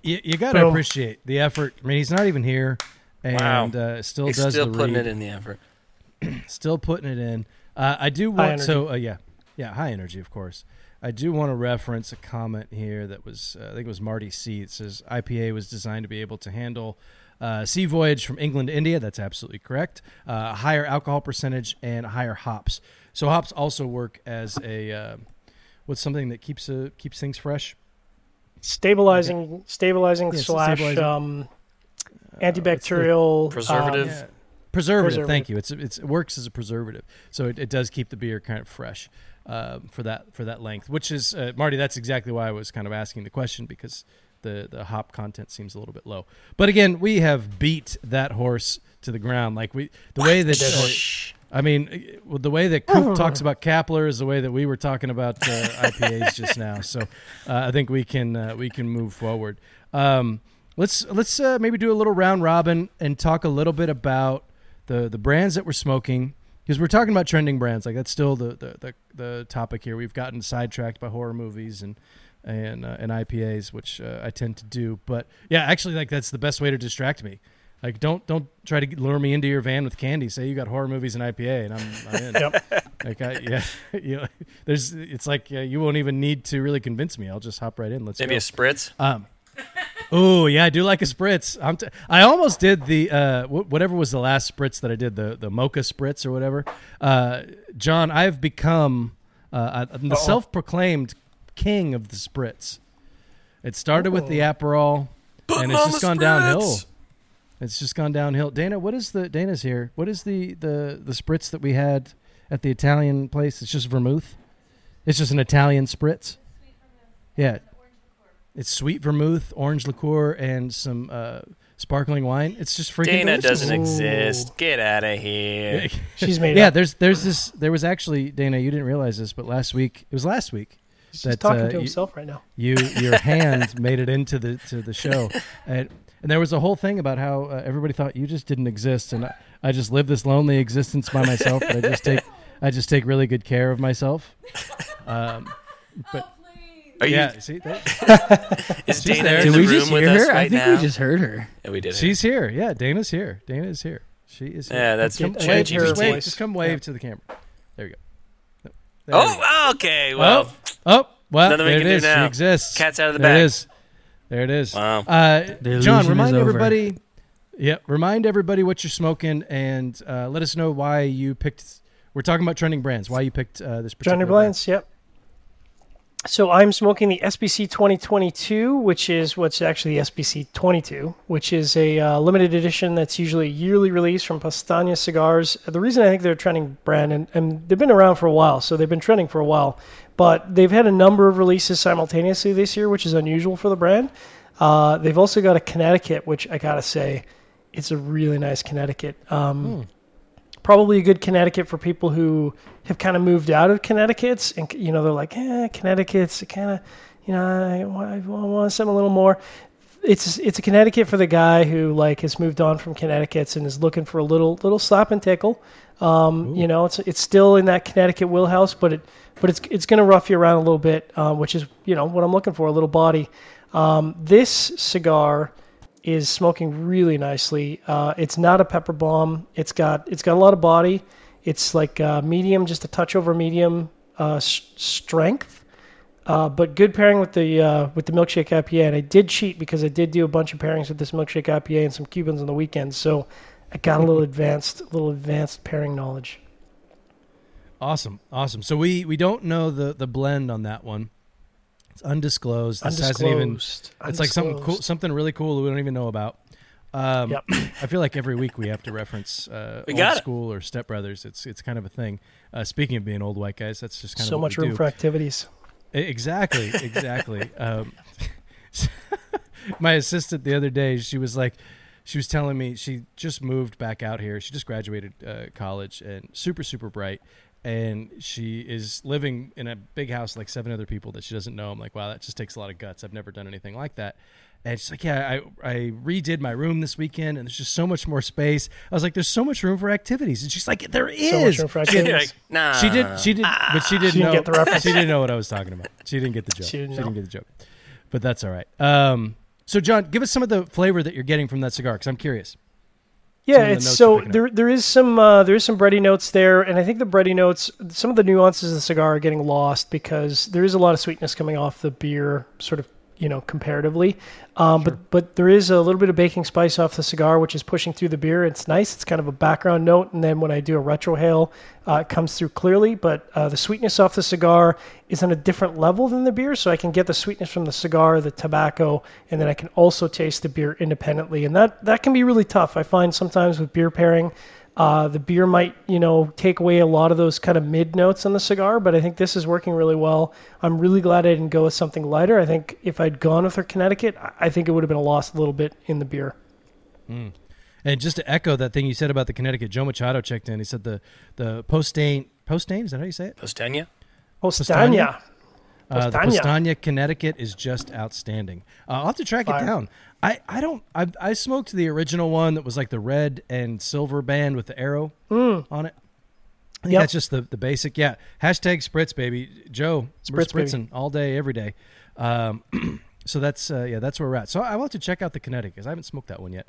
You, you got to Boom. appreciate the effort. I mean, he's not even here, Wow. and uh, still He's does still the putting read. it in the effort. still putting it in. Uh, I do High want so uh, yeah, yeah, high energy, of course. I do want to reference a comment here that was uh, I think it was Marty C. It says IPA was designed to be able to handle uh, sea voyage from England to India. That's absolutely correct. Uh, higher alcohol percentage and higher hops. So hops also work as a uh, what's something that keeps uh, keeps things fresh. Stabilizing, stabilizing Yeah, slash stabilizing. um, antibacterial Preservative. um, Yeah. Preservative, Preservative. Thank you. It's, it's it works as a preservative, so it, it does keep the beer kind of fresh um, for that for that length. Which is uh, Marty. That's exactly why I was kind of asking the question because the the hop content seems a little bit low. But again, we have beat that horse to the ground. Like we the way that uh, I mean, well, the way that Coop talks about Kapler is the way that we were talking about uh, IPAs just now. So uh, I think we can uh, we can move forward. Um, let's let's uh, maybe do a little round robin and talk a little bit about the the brands that we're smoking because we're talking about trending brands. Like that's still the the, the, the topic here. We've gotten sidetracked by horror movies and and uh, and IPAs, which uh, I tend to do. But yeah, actually, like that's the best way to distract me. Like don't don't try to lure me into your van with candy. Say you got horror movies and IPA, and I'm, I'm in. Yep. Like I, yeah, you know, there's it's like uh, you won't even need to really convince me. I'll just hop right in. Let's Maybe go. a spritz. Um, oh yeah, I do like a spritz. I'm t- I almost did the uh, wh- whatever was the last spritz that I did the the mocha spritz or whatever. Uh, John, I've become uh, I'm the self-proclaimed king of the spritz. It started with the Aperol, and it's on just the gone downhill. spritz. It's just gone downhill. Dana, what is the Dana's here? What is the the the spritz that we had at the Italian place? It's just vermouth. It's just an Italian spritz. Yeah, it's sweet vermouth, orange liqueur, and some uh, sparkling wine. It's just freaking Dana delicious. doesn't exist. Get out of here. She's made yeah, up. there's there's this. There was actually Dana. You didn't realize this, but last week it was last week. He's that, talking uh, to you- himself right now. you your hand made it into the to the show and and there was a whole thing about how uh, everybody thought you just didn't exist and I, I just live this lonely existence by myself but I just take I just take really good care of myself um, but Are you, yeah see that, is She's Dana there. in Did the we room just with hear us her? I think now? we just heard her. yeah, we did. she's here yeah Dana's here Dana is here she is here yeah, that's come, Get- wave, just her wave voice. just come wave to the camera there you go There. Oh, okay. Well, oh, oh well Nothing we there can it do now. she exists Cat's out of the There it bag. It is. There it is. Wow. Uh, John, remind is everybody. Yeah, remind everybody what you're smoking, and uh, let us know why you picked. We're talking about trending brands. Why you picked uh, this particular Johnny brand. Yep. So I'm smoking the SBC 2022, which is what's actually the SBC 22, which is a uh, limited edition that's usually yearly release from Powstanie Cigars. The reason I think they're a trending brand, and, and they've been around for a while, so they've been trending for a while, but they've had a number of releases simultaneously this year, which is unusual for the brand. Uh, they've also got a Connecticut, which I gotta say, it's a really nice Connecticut. Um, probably a good Connecticut for people who have kind of moved out of Connecticut's and you know they're like, eh, Connecticut's kind of, you know, I want, I want something a little more. It's it's a Connecticut for the guy who like has moved on from Connecticut's and is looking for a little little slap and tickle. Um, you know, it's it's still in that Connecticut wheelhouse, but it but it's it's going to rough you around a little bit, uh, which is you know what I'm looking for, a little body. Um, this cigar is smoking really nicely. Uh, it's not a pepper bomb. It's got it's got a lot of body. It's like uh, medium, just a touch over medium uh, s- strength, uh, but good pairing with the uh, with the milkshake IPA. And I did cheat because I did do a bunch of pairings with this milkshake IPA and some Cubans on the weekend, so I got a little advanced, a little advanced pairing knowledge. Awesome, awesome. So we we don't know the the blend on that one. It's undisclosed. This hasn't even. Undisclosed. It's like something cool, something really cool that we don't even know about. Um, Yep. I feel like every week we have to reference uh, old it. school or Step Brothers. It's it's kind of a thing. Uh, speaking of being old white guys, that's just kind So of so much room do. for activities. Exactly, exactly. um, my assistant the other day, she was like, she was telling me she just moved back out here. She just graduated uh, college and super, super bright. And she is living in a big house, like seven other people that she doesn't know. I'm like, wow, that just takes a lot of guts. I've never done anything like that. And she's like, yeah, I, I redid my room this weekend, and there's just so much more space. I was like, there's so much room for activities, and she's like, there is. So much room for She- activities. Like, nah. she did. She did. but she didn't She didn't know. get the reference. She didn't know what I was talking about. She didn't get the joke. She She didn't didn't, get the joke. But that's all right. Um, so, John, give us some of the flavor that you're getting from that cigar, because I'm curious. Yeah, it's so there there is some uh, there is some bready notes there, and I think the bready notes, some of the nuances of the cigar are getting lost because there is a lot of sweetness coming off the beer, sort of you know comparatively. Um, But but there is a little bit of baking spice off the cigar, which is pushing through the beer. It's nice. It's kind of a background note, and then when I do a retrohale, uh, it comes through clearly. But uh, the sweetness off the cigar is on a different level than the beer, so I can get the sweetness from the cigar, the tobacco, and then I can also taste the beer independently, and that that can be really tough. I find sometimes with beer pairing. Uh, the beer might, you know, take away a lot of those kind of mid notes on the cigar, but I think this is working really well. I'm really glad I didn't go with something lighter. I think if I'd gone with her Connecticut, I- I think it would have been a loss a little bit in the beer. And just to echo that thing you said about the Connecticut, Joe Machado checked in. He said the the Postain Postain is that how you say it? Postania? Postania. Uh, the Postania. Postania Connecticut is just outstanding. Uh, I'll have to track Fire. it down. I, I don't I, I smoked the original one that was like the red and silver band with the arrow on it. I think. Yep. that's just the, the basic. Yeah. Hashtag spritz, baby. Joe, Spritz, baby. spritzing all day, every day. Um, so that's uh, yeah, that's where we're at. So I want to check out the Connecticut because I haven't smoked that one yet.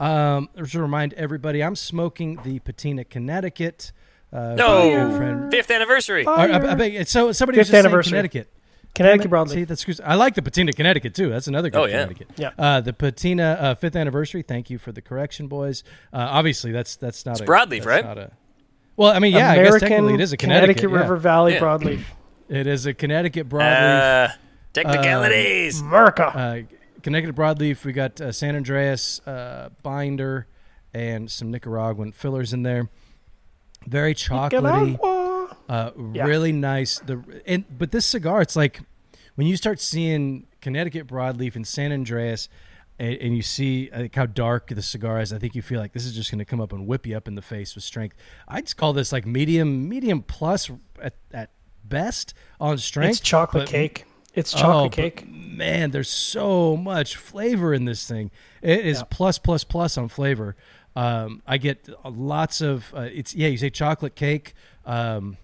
Um, just to remind everybody, I'm smoking the Patina Connecticut. Uh, No. friend. Fifth anniversary. Or, I, I beg- so somebody was just saying anniversary. Connecticut. Connecticut See, broadly. that's good. I like the Patina, Connecticut too. That's another good Oh, yeah. Connecticut. Yeah. Uh, the Patina uh, fifth anniversary. Thank you for the correction, boys. Uh, obviously, that's that's not It's a broadleaf, that's right? Not a, well, I mean, yeah, I guess technically it is a Connecticut. yeah. River Valley Yeah. broadleaf. It is a Connecticut broadleaf. Uh, technicalities. America. Uh, Connecticut broadleaf. We got uh, San Andrés uh, binder and some Nicaraguan fillers in there. Very chocolatey. Uh, Yeah. Really nice. The and but this cigar, it's like when you start seeing Connecticut broadleaf and San Andrés, and, and you see like how dark the cigar is. I think you feel like this is just going to come up and whip you up in the face with strength. I just call this like medium, medium plus at, at best on strength. It's chocolate but- cake. It's Oh, chocolate but cake. Man, there's so much flavor in this thing. It is Yeah. plus plus plus on flavor. Um, I get lots of uh, it's yeah. You say chocolate cake. Um,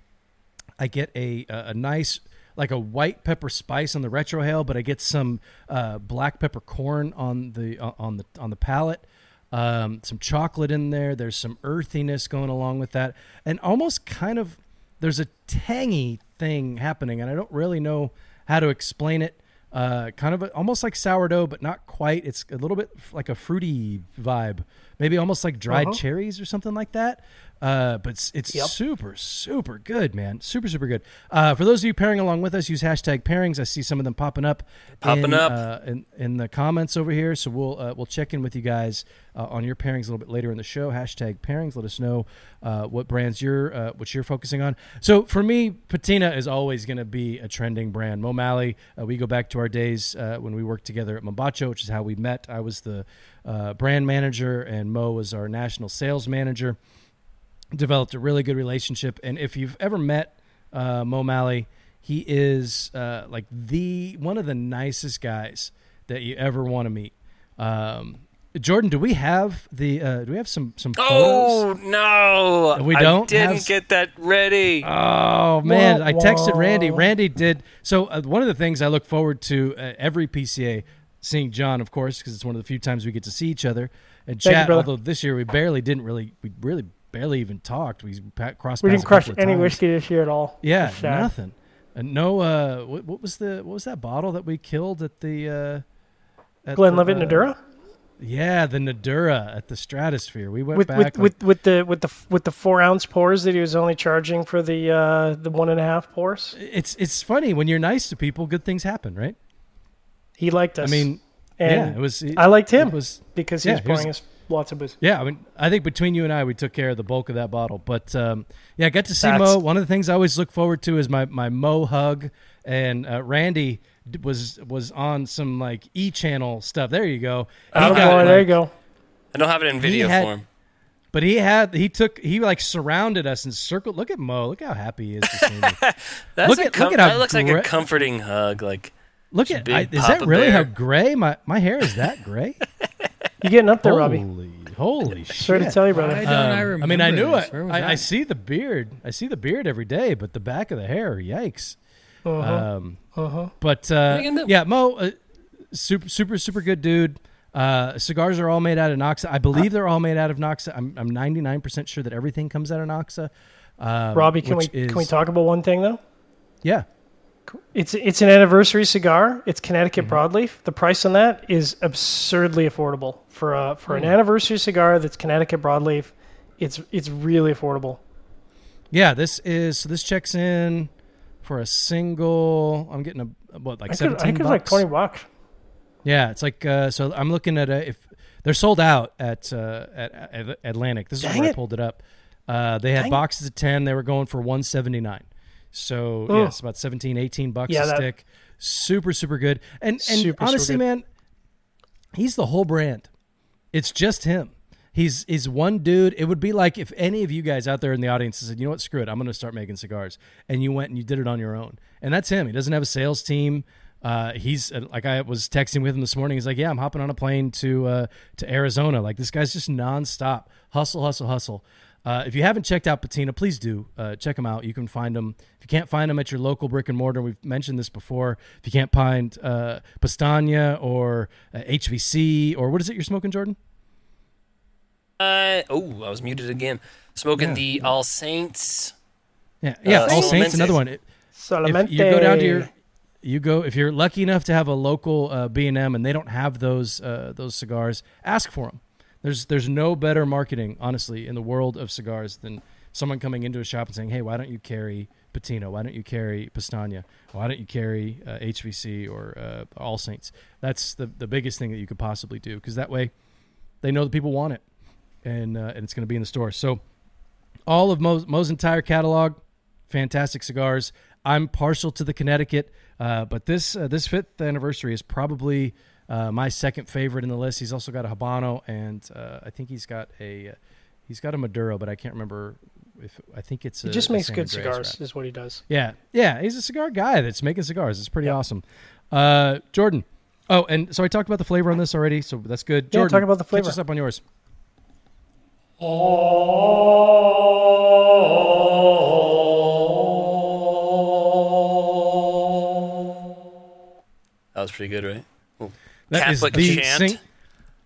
I get a a nice like a white pepper spice on the retrohale, but I get some uh, black pepper corn on the uh, on the on the palate. Um, some chocolate in there. There's some earthiness going along with that, and almost kind of there's a tangy thing happening, and I don't really know how to explain it. uh, kind of a, almost like sourdough, but not quite. It's a little bit f- like a fruity vibe, maybe almost like dried Uh-huh. cherries or something like that. Uh, but it's, it's Yep. super, super good, man. Super, super good. Uh, for those of you pairing along with us, use hashtag pairings. I see some of them popping up, Popping in, up. uh, in, in the comments over here. So we'll uh, we'll check in with you guys uh, on your pairings a little bit later in the show. Hashtag pairings. Let us know uh, what brands you're uh, what you're focusing on. So for me, Patina is always going to be a trending brand. Mo Malley. Uh, we go back to our days uh, when we worked together at Mombacho, which is how we met. I was the uh, brand manager, and Mo was our national sales manager developed a really good relationship. And if you've ever met uh, Mo Malley, he is uh, like the one of the nicest guys that you ever want to meet. Um, Jordan, do we have the? Uh, do we have some some Oh no! We don't didn't have- get that ready. Oh man, Wah, I texted. Randy. Randy did so. Uh, one of the things I look forward to uh, every PCA, seeing John, of course, because it's one of the few times we get to see each other and Thank chat. brother. although this year we barely didn't really, we really barely even talked. We crossed. We didn't crush any times. whiskey this year at all. Yeah, nothing. And no, uh, what, what was the what was that bottle that we killed at the uh, at Glenlivet the, uh, Nadurra Yeah, the Nadurra at the Stratosphere. We went with back with, like- with with the with the with the four ounce pours that he was only charging for the uh, the one and a half pours. it's it's funny when you're nice to people, good things happen, right? He liked us. I mean, and yeah, it was. I liked him It was because yeah, he was he was- pouring us lots of booze. Yeah, I mean, I think between you and I, we took care of the bulk of that bottle. But um, yeah, I got to see That's- Mo. One of the things I always look forward to is my my Mo hug, and uh, Randy was was on some like e channel stuff. There you go. He Attaboy, got, there like- you go. I don't have it in video had- form. But he had he took he like surrounded us and circled. Look at Mo. Look how happy he is to see me. That's Look a at- com- look at how that looks like a comforting hug. Like Look at Big I, is that Papa really how gray my my hair is? That gray? You getting up there, Robby? holy holy Sorry to tell you, brother. Why don't I Um, remember mean, I knew this? it. Where I, I see the beard. I see the beard every day, but the back of the hair, yikes. Uh-huh. Um, Uh-huh. but uh, you gonna do? yeah, Mo, uh, super, super, super good dude. Uh, cigars are all made out of Noxa. I believe they're all made out of Noxa. I'm, I'm 99% sure that everything comes out of Noxa. Um, Robby, can we is- can we talk about one thing though? Yeah. It's it's an anniversary cigar. It's Connecticut Mm-hmm. broadleaf. The price on that is absurdly affordable for a for Hmm. an anniversary cigar that's Connecticut broadleaf. It's it's really affordable. Yeah, this is, so this checks in for a single, I'm getting a, what, like I could, 17 I think it's like twenty bucks. Yeah, it's like uh, so. I'm looking at a, if they're sold out at uh, at, at Atlantic. This is Dang where I pulled it up. Uh, they had Dang boxes of ten. They were going for 179. So Oh. yes, about 17, 18 bucks Yeah, a that- stick. Super, super good. And and Super, super honestly, good. man, he's the whole brand. It's just him. He's he's one dude. It would be like if any of you guys out there in the audience said, "You know what? Screw it. I'm going to start making cigars," and you went and you did it on your own. And that's him. He doesn't have a sales team. Uh, he's uh, like I was texting with him this morning. He's like, "Yeah, I'm hopping on a plane to uh, to Arizona." Like this guy's just nonstop hustle, hustle, hustle. Uh, if you haven't checked out Patina, please do uh, check them out. You can find them if you can't find them at your local brick and mortar. We've mentioned this before. If you can't find uh, Powstanie or uh, HVC or what is it you're smoking, Jordan? Uh, oh, I was muted again. Smoking the All Saints. Yeah, yeah. Uh, All Saints, Solamente. another one. It- Solamente. if you go down to your you go if you're lucky enough to have a local uh, B&M and they don't have those uh, those cigars ask for them there's there's no better marketing honestly in the world of cigars than someone coming into a shop and saying hey why don't you carry Patina? Why don't you carry Powstanie why don't you carry uh, HVC or uh, All Saints that's the the biggest thing that you could possibly do because that way they know that people want it and uh, and it's going to be in the store. So all of Mo's, Mo's entire catalog, fantastic cigars. I'm partial to the Connecticut, uh, but this uh, this fifth anniversary is probably uh, my second favorite in the list. He's also got a Habano, and uh, I think he's got a uh, he's got a Maduro, but I can't remember if I think it's. He just a makes San good Andreas cigars, wrap. is what he does. Yeah, yeah, he's a cigar guy that's making cigars. It's pretty awesome. Uh, Jordan. Oh, and so I talked about the flavor on this already, so that's good. Yeah, Jordan, talk about the Catch flavor. us up on yours. That was pretty good, right? Ooh. That is Catholic the chant. sing-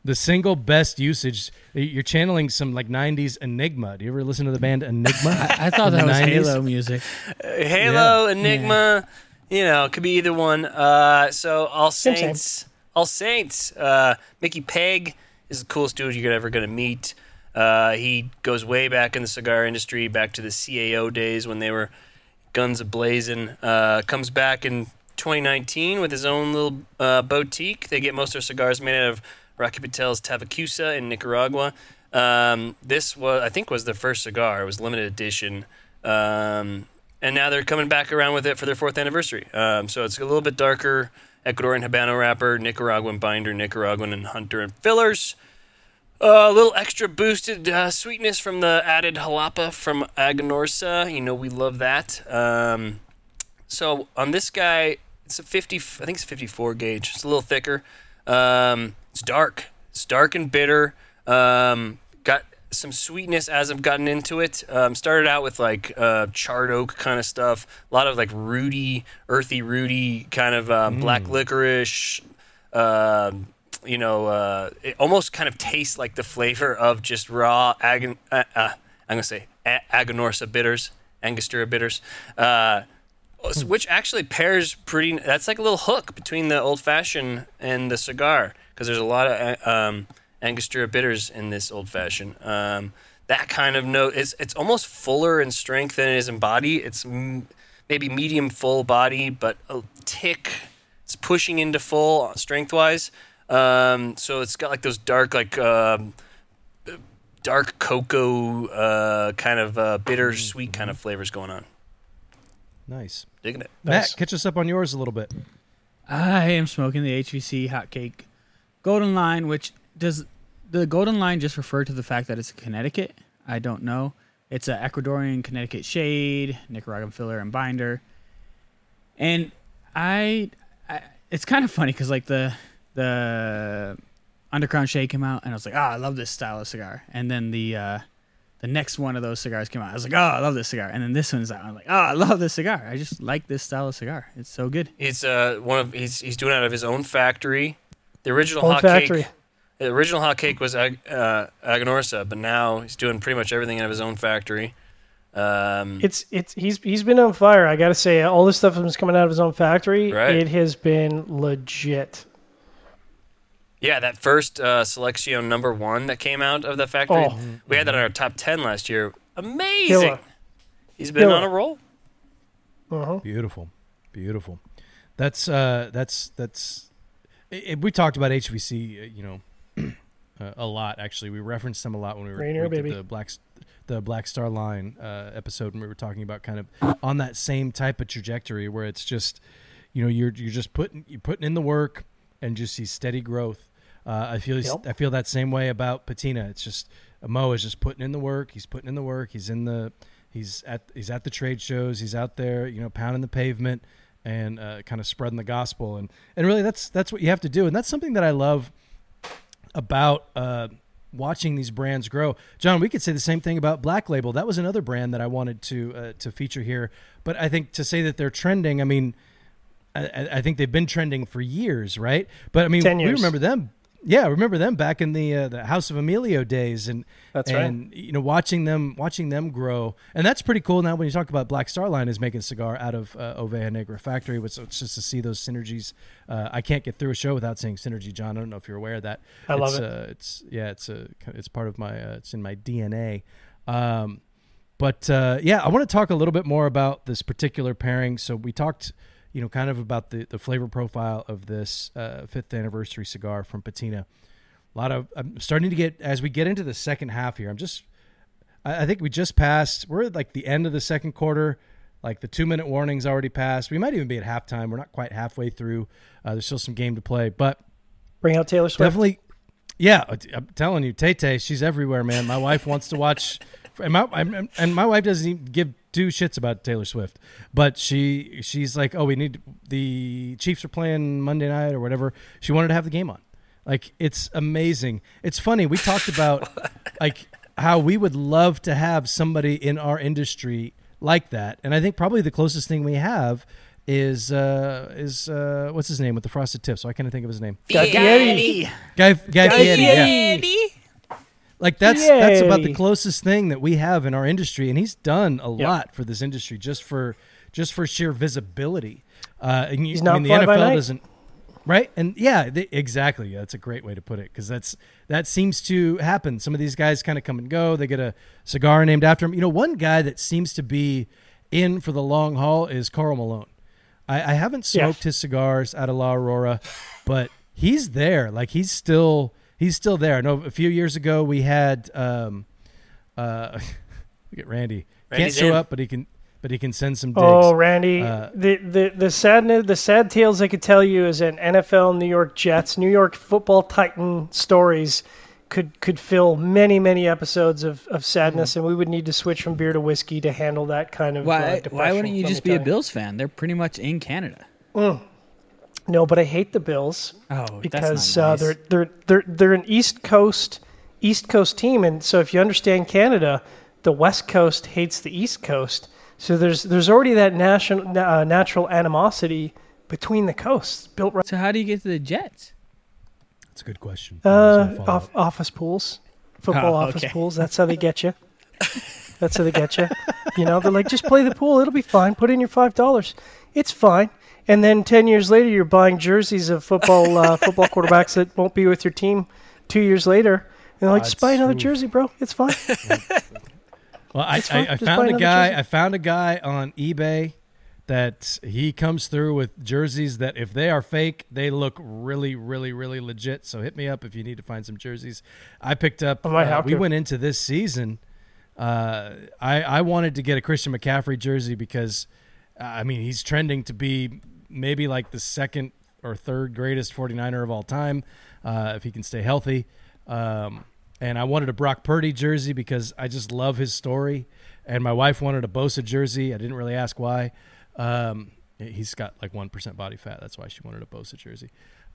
the single best usage. You're channeling some like '90s Enigma. Do you ever listen to the band Enigma? I thought that was 90s? Halo music. Uh, Halo, Enigma. you know, could be either one. Uh, so All Same, same. Saints, All Saints. Uh, Mickey Peg is the coolest dude you're ever going to meet. Uh, he goes way back in the cigar industry, back to the CAO days when they were guns a blazing. Uh, comes back in 2019 with his own little uh, boutique. They get most of their cigars made out of Rocky Patel's TAVICUSA in Nicaragua. Um, this was, I think, was the first cigar. It was limited edition. Um, and now they're coming back around with it for their fourth anniversary. Um, so it's a little bit darker Ecuadorian Habano wrapper, Nicaraguan binder, Nicaraguan and hunter and fillers. Uh, a little extra boosted uh, sweetness from the added jalapa from Aganorsa. You know we love that. Um, so on this guy, it's a 50. I think it's a 54 gauge. It's a little thicker. Um, it's dark. It's dark and bitter. Um, got some sweetness as I've gotten into it. Um, started out with like uh, charred oak kind of stuff. A lot of like rooty, earthy, rooty kind of um, black licorice. Um, you know, uh, it almost kind of tastes like the flavor of just raw agon- uh, uh, I'm gonna say a- Aganorsa bitters, Angostura bitters, uh, which actually pairs pretty. That's like a little hook between the old fashioned and the cigar because there's a lot of uh, um, Angostura bitters in this old fashioned. Um, that kind of note it's it's almost fuller in strength than it is in body. It's m- maybe medium full body, but a tick. It's pushing into full strength wise. Um, so it's got like those dark, like um, dark cocoa uh, kind of uh, bitter, sweet kind of flavors going on. Nice. Digging it. Matt, catch us up on yours a little bit. I am smoking the HVC Hot Cake Golden Line, which does the Golden Line just refer to the fact that it's Connecticut? I don't know. It's an Ecuadorian Connecticut shade, Nicaraguan filler and binder, and I, I it's kind of funny because like the the Underground Shade came out, and I was like, oh, I love this style of cigar, and then the uh, the next one of those cigars came out. I was like, oh, I love this cigar, and then this one's out. I'm like, oh, I love this cigar. I just like this style of cigar. It's so good. It's uh one of he's he's doing it out of his own factory. The original Own hot factory. cake. The original hot cake was Ag- uh, Aganorsa, but now he's doing pretty much everything out of his own factory. Um, It's it's he's he's been on fire. I got to say, all this stuff that's coming out of his own factory, Right. it has been legit. Yeah, that first uh, Selection number one that came out of the factory, Oh. we had that in our top ten last year. Amazing. Killer. He's been Killer. on a roll. Uh-huh. Beautiful, beautiful. That's uh, that's that's. i i- we talked about HVC, uh, you know, uh, a lot. Actually, we referenced them a lot when we were Rainier, we the black the Black Star Line uh, episode, and we were talking about kind of on that same type of trajectory where it's just, you know, you're you're just putting you're putting in the work and just see steady growth. Uh, I feel Yep. I feel that same way about Patina. It's just Mo is just putting in the work. He's putting in the work. He's in the he's at he's at the trade shows. He's out there, you know, pounding the pavement and uh, kind of spreading the gospel. And and really, that's that's what you have to do. And that's something that I love about uh, watching these brands grow. John, we could say the same thing about Black Label. That was another brand that I wanted to uh, to feature here. But I think to say that they're trending, I mean, I, I I think they've been trending for years, right? But I mean, we remember them. Yeah, I remember them back in the uh, the House of Emilio days, and That's right. and you know watching them watching them grow, and that's pretty cool. Now when you talk about Black Star Line is making cigar out of uh, Oveja Negra factory, which it's just to see those synergies. Uh, I can't get through a show without saying synergy, John. I don't know if you're aware of that. I love it's, it. Uh, it's yeah, it's a it's part of my uh, it's in my DNA. Um, but uh, yeah, I want to talk a little bit more about this particular pairing. So we talked, you know, kind of about the, the flavor profile of this uh, fifth anniversary cigar from Patina. A lot of I'm starting to get as we get into the second half here. I'm just, I, I think we just passed. We're at like the end of the second quarter. Like the two minute warning's already passed. We might even be at halftime. We're not quite halfway through. Uh, there's still some game to play, but Bring out Taylor Swift. Definitely. Yeah, I'm telling you, Tay Tay, she's everywhere, man. My wife wants to watch, and my I'm- and my wife doesn't even give two shits about Taylor Swift, but she she's like, oh, we need the Chiefs are playing Monday night or whatever. She wanted to have the game on. Like it's amazing. It's funny. We talked about like how we would love to have somebody in our industry like that, and I think probably the closest thing we have is uh is uh what's his name with the frosted tips? So I can't think of his name. Guy Fieri. Guy Guy Fieri, yeah. Like that's that's about the closest thing that we have in our industry, and he's done a Yep. lot for this industry just for just for sheer visibility. Uh, and you, He's I not mean, the NFL doesn't. Right, and yeah, they, exactly. That's a great way to put it because that's that seems to happen. Some of these guys kind of come and go. They get a cigar named after him. You know, one guy that seems to be in for the long haul is Karl Malone. I, I haven't Yeah. smoked his cigars out of La Aurora, but he's there. Like he's still he's still there. I know a few years ago we had um uh look at Randy. Randy's Can't show in. up, but he can but he can send some digs. Oh, Randy, Uh, the, the the sad the sad tales I could tell you is that NFL, New York Jets, New York Football Titan stories could could fill many many episodes of, of sadness, and we would need to switch from beer to whiskey to handle that kind of uh, Why? depression, Why wouldn't you just be a Bills fan? They're pretty much in Canada. No, but I hate the Bills Oh, because that's not uh, they're they're they're they're an East Coast East Coast team, and so if you understand Canada, the West Coast hates the East Coast. So there's there's already that national uh, natural animosity between the coasts built right So how do you get to the Jets? That's a good question. uh, off, office pools, football Oh, office okay. pools. That's how they get you. That's how they get you. You know, they're like, just play the pool. It'll be fine. Put in your five dollars. It's fine. And then ten years later, you're buying jerseys of football uh, football quarterbacks that won't be with your team two years later. And they're like, just buy another jersey, bro. It's fine. Well, I, fine. I, I found a guy. jersey. I found a guy on eBay that he comes through with jerseys that if they are fake, they look really, really, really legit. So hit me up if you need to find some jerseys. I picked up. I might uh, we went into this season. Uh, I I wanted to get a Christian McCaffrey jersey because, uh, I mean, he's trending to be maybe like the second or third greatest 49er of all time uh, if he can stay healthy. Um, and I wanted a Brock Purdy jersey because I just love his story. And my wife wanted a Bosa jersey. I didn't really ask why. Um, he's got like one percent body fat. That's why she wanted a Bosa jersey.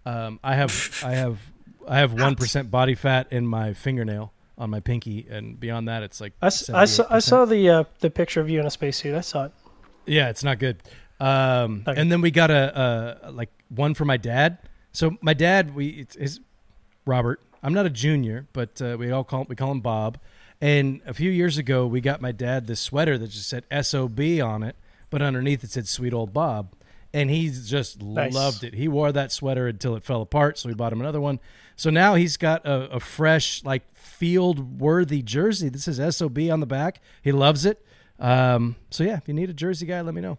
Um, I have I have I have one percent body fat in my fingernail on my pinky, and beyond that, it's like I, I saw I saw the uh, the picture of you in a spacesuit. I saw it. Yeah, it's not good. Um, Okay. And then we got a, a like one for my dad. So my dad, we it's his Robert. I'm not a junior, but uh, we all call we call him Bob. And a few years ago, we got my dad this sweater that just said SOB on it, but underneath it said Sweet Old Bob. And he just Nice. loved it. He wore that sweater until it fell apart, so we bought him another one. So now he's got a, a fresh, like field worthy jersey. This is SOB on the back. He loves it. Um, so yeah, if you need a jersey guy, let me know.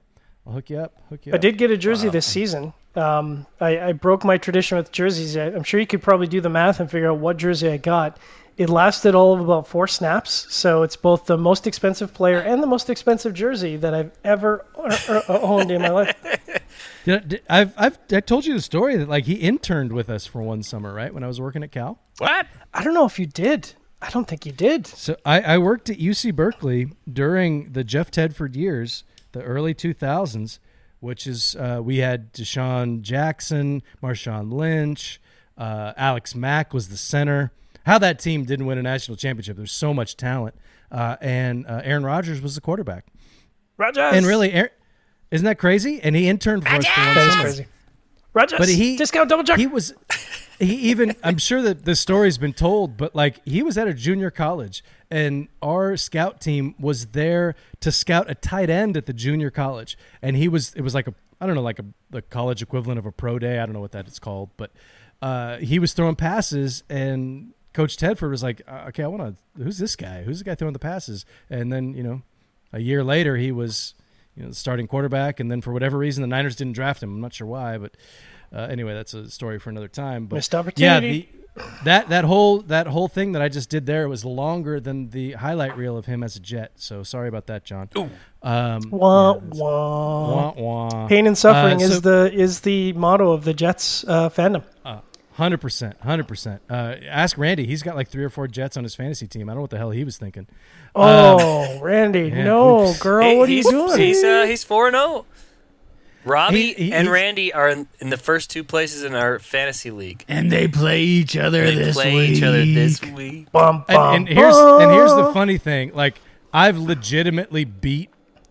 I'll hook you up. Hook you I up. did get a jersey this season. Um, I, I broke my tradition with jerseys. I, I'm sure you could probably do the math and figure out what jersey I got. It lasted all of about four snaps, so it's both the most expensive player and the most expensive jersey that I've ever uh, uh, owned in my life. Did I, did, I've I've I told you the story that like he interned with us for one summer, right? When I was working at Cal. What? I don't know if you did. I don't think you did. So I, I worked at UC Berkeley during the Jeff Tedford years, the early 2000s, which is uh, we had DeSean Jackson, Marshawn Lynch, uh, Alex Mack was the center. How that team didn't win a national championship? There's so much talent, uh, and uh, Aaron Rodgers was the quarterback. Rodgers. And really, Aaron, isn't that crazy? And he interned for us for one that is crazy. Rodgers. But he discount double check. He was he even I'm sure that the story's been told, but like he was at a junior college and our scout team was there to scout a tight end at the junior college. And he was it was like a I don't know, like a the college equivalent of a pro day. I don't know what that is called, but uh, he was throwing passes and Coach Tedford was like, uh, "Okay, I want to. Who's this guy? Who's the guy throwing the passes?" And then you know, a year later, he was you know starting quarterback. And then for whatever reason, the Niners didn't draft him. I'm not sure why, but uh, anyway, that's a story for another time. But Missed yeah, opportunity. the, that that whole that whole thing that I just did there was longer than the highlight reel of him as a Jet. So sorry about that, John. Um, wah, yeah, wah. wah, wah. Pain and suffering Uh, so- is the is the motto of the Jets uh, fandom. Hundred percent, hundred percent. Uh, Ask Randy; he's got like three or four Jets on his fantasy team. I don't know what the hell he was thinking. Oh, Randy, yeah, no, oops. girl, Hey, what are you doing? He's uh, he's four and zero. Robby He- he- and he's- Randy are in, in the first two places in our fantasy league. And they play each other They this play week. each other this week. Bum, bum, and, and here's and here's the funny thing: like I've legitimately beat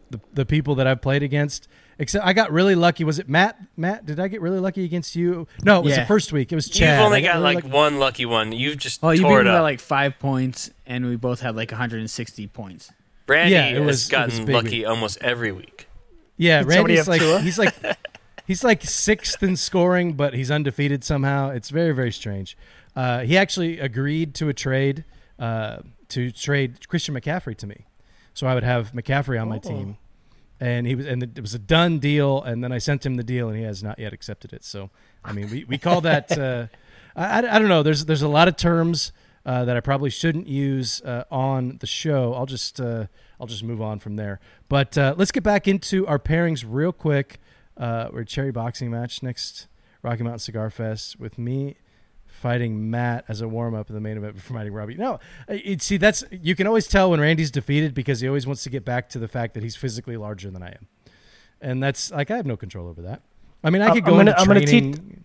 the, the people that I've played against. Except I got really lucky. Was it Matt? Matt, did I get really lucky against you? No, it was Yeah. the first week. It was Chad. You've only I got really like lucky. one lucky one. You've just Oh, you beat tore me by like five points, and we both had like 160 points. Brandy Yeah, it was- has it was gotten big. lucky almost every week. Yeah, Randy's Tua? like he's like He's like sixth in scoring, but he's undefeated somehow. It's very, very strange. Uh, he actually agreed to a trade uh, to trade Christian McCaffrey to me, so I would have McCaffrey on my team, and he was, and it was a done deal. And then I sent him the deal, and he has not yet accepted it. So, I mean, we, we call that. Uh, I, I, I don't know. There's there's a lot of terms uh, that I probably shouldn't use uh, on the show. I'll just uh, I'll just move on from there. But uh, let's get back into our pairings real quick. Uh, we're cherry boxing match next Rocky Mountain Cigar Fest with me fighting Matt as a warm up in the main event before fighting Robby. No, it, see that's you can always tell when Randy's defeated because he always wants to get back to the fact that he's physically larger than I am, and that's like I have no control over that. I mean, I could I'm go gonna- into I'm gonna training.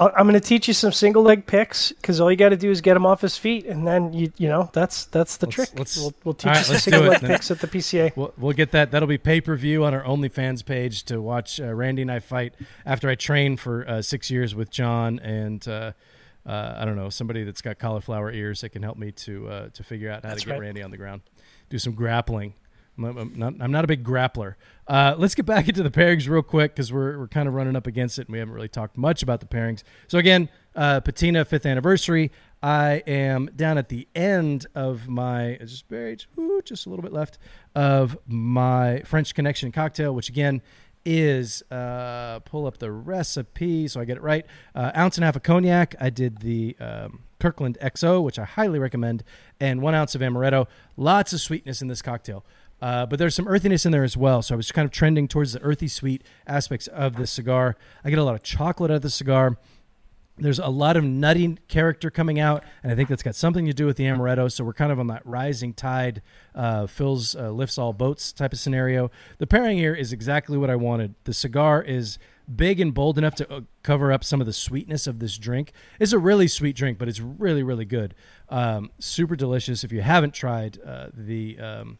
I- I'm going to teach you some single leg picks because all you got to do is get him off his feet, and then you you know that's that's the Let's- trick. let's- we'll, we'll teach all you some single leg then. picks at the PCA. We'll, we'll get that. That'll be pay per view on our OnlyFans page to watch uh, Randy and I fight after I trained for uh, six years with John and uh, uh, I don't know somebody that's got cauliflower ears that can help me to uh, to figure out how That's to get right. Randy on the ground, do some grappling. I'm, not, I'm not a big grappler. Uh, let's get back into the pairings real quick because we're, we're kind of running up against it and we haven't really talked much about the pairings. So, again, uh, Patina, fifth anniversary. I am down at the end of my, just very, ooh, just a little bit left of my French Connection cocktail, which again is uh, pull up the recipe so I get it right. Uh, ounce and a half of cognac. I did the um, Kirkland XO, which I highly recommend, and one ounce of amaretto. Lots of sweetness in this cocktail. Uh, but there's some earthiness in there as well. So I was kind of trending towards the earthy sweet aspects of the cigar. I get a lot of chocolate out of the cigar. There's a lot of nutty character coming out, and I think that's got something to do with the amaretto. So we're kind of on that rising tide, uh, fills uh, lifts all boats type of scenario. The pairing here is exactly what I wanted. The cigar is big and bold enough to uh, cover up some of the sweetness of this drink. It's a really sweet drink, but it's really really good. Um, super delicious. If you haven't tried uh, the um,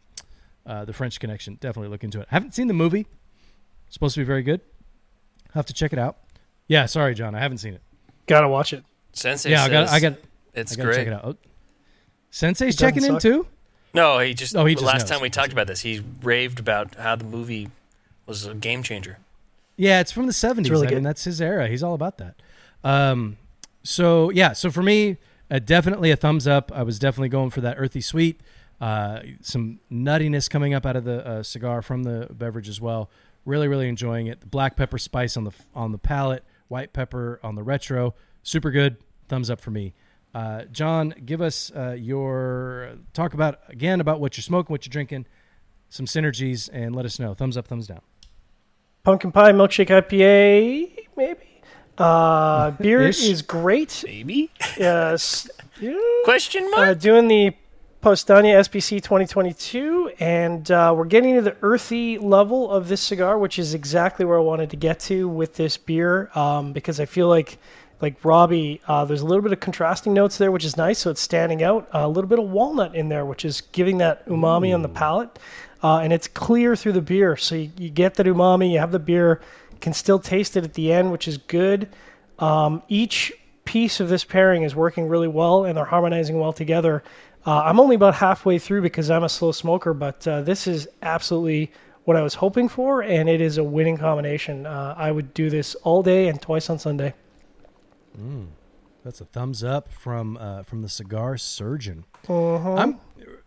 uh, the French Connection, definitely look into it. haven't seen the movie. supposed to be very good. have to check it out. Yeah, sorry, John, I haven't seen it. Got to watch it. Sensei yeah, I got, says I got, it's I got to great. check it out. Oh, Sensei's It doesn't checking in too. No, he just. Oh, he just last knows. time we talked about this, he raved about how the movie was a game changer. Yeah, it's from the seventies. really I mean, that's his era. He's all about that. Um, so yeah, so for me, uh, definitely a thumbs up. I was definitely going for that earthy sweet. Uh, some nuttiness coming up out of the uh, cigar from the beverage as well. Really, really enjoying it. The black pepper spice on the on the palate, white pepper on the retro. Super good. Thumbs up for me. Uh, John, give us uh, your talk about again about what you're smoking, what you're drinking, some synergies, and let us know. Thumbs up, thumbs down. Pumpkin pie milkshake IPA, maybe. Uh, beer Ish. is great. Maybe? Yes. yeah. Question Uh, mark? doing the Powstanie SBC 2022, and uh, we're getting to the earthy level of this cigar, which is exactly where I wanted to get to with this beer, um, because I feel like, like Robby, uh, there's a little bit of contrasting notes there, which is nice, so it's standing out. a little bit of walnut in there, which is giving that umami on the palate, uh, and it's clear through the beer, so you, you get that umami, you have the beer, can still taste it at the end, which is good. Um, each piece of this pairing is working really well and they're harmonizing well together. Uh, I'm only about halfway through because I'm a slow smoker, but uh, this is absolutely what I was hoping for, and it is a winning combination. Uh, I would do this all day and twice on Sunday. That's a thumbs up from uh, from the cigar surgeon. Uh-huh. I'm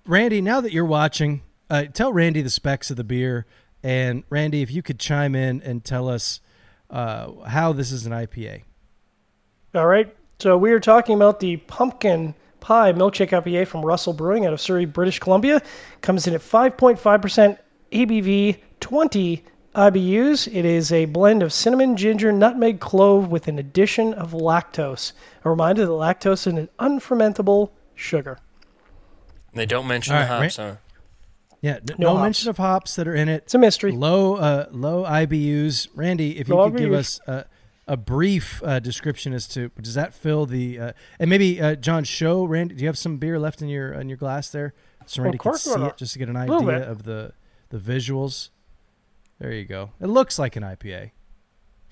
Randy. Now that you're watching, uh, tell Randy the specs of the beer, and Randy, if you could chime in and tell us uh, how this is an IPA. All right. So we are talking about the pumpkin pie milkshake IPA from Russell Brewing out of Surrey, British Columbia. Comes in at 5.5% ABV, 20 IBUs. It is a blend of cinnamon, ginger, nutmeg, clove with an addition of lactose. A reminder that lactose is an unfermentable sugar. They don't mention All the right, hops, huh? Yeah, No no, mention of hops that are in it. It's a mystery. Low, uh, low IBUs. Randy, if you Low could give us a, a brief uh, description as to does that fill the uh, and maybe uh, John show Randy. Do you have some beer left in your in your glass there, so Randy can course, see it just to get an idea of the the visuals. There you go. It looks like an IPA,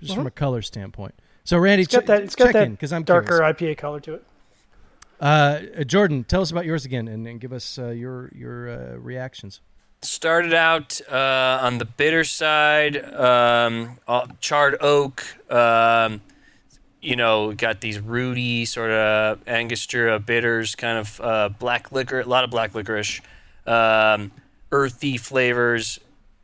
just from a color standpoint. So Randy, Mm-hmm. It's got ch- that, it's got check that because I'm darker curious. IPA color to it. Uh, uh, Jordan, tell us about yours again and, and give us uh, your your uh, reactions. Started out uh, on the bitter side, um, charred oak. Um, you know, got these rooty sort of Angostura bitters, kind of uh, black liquor, a lot of black licorice, um, earthy flavors.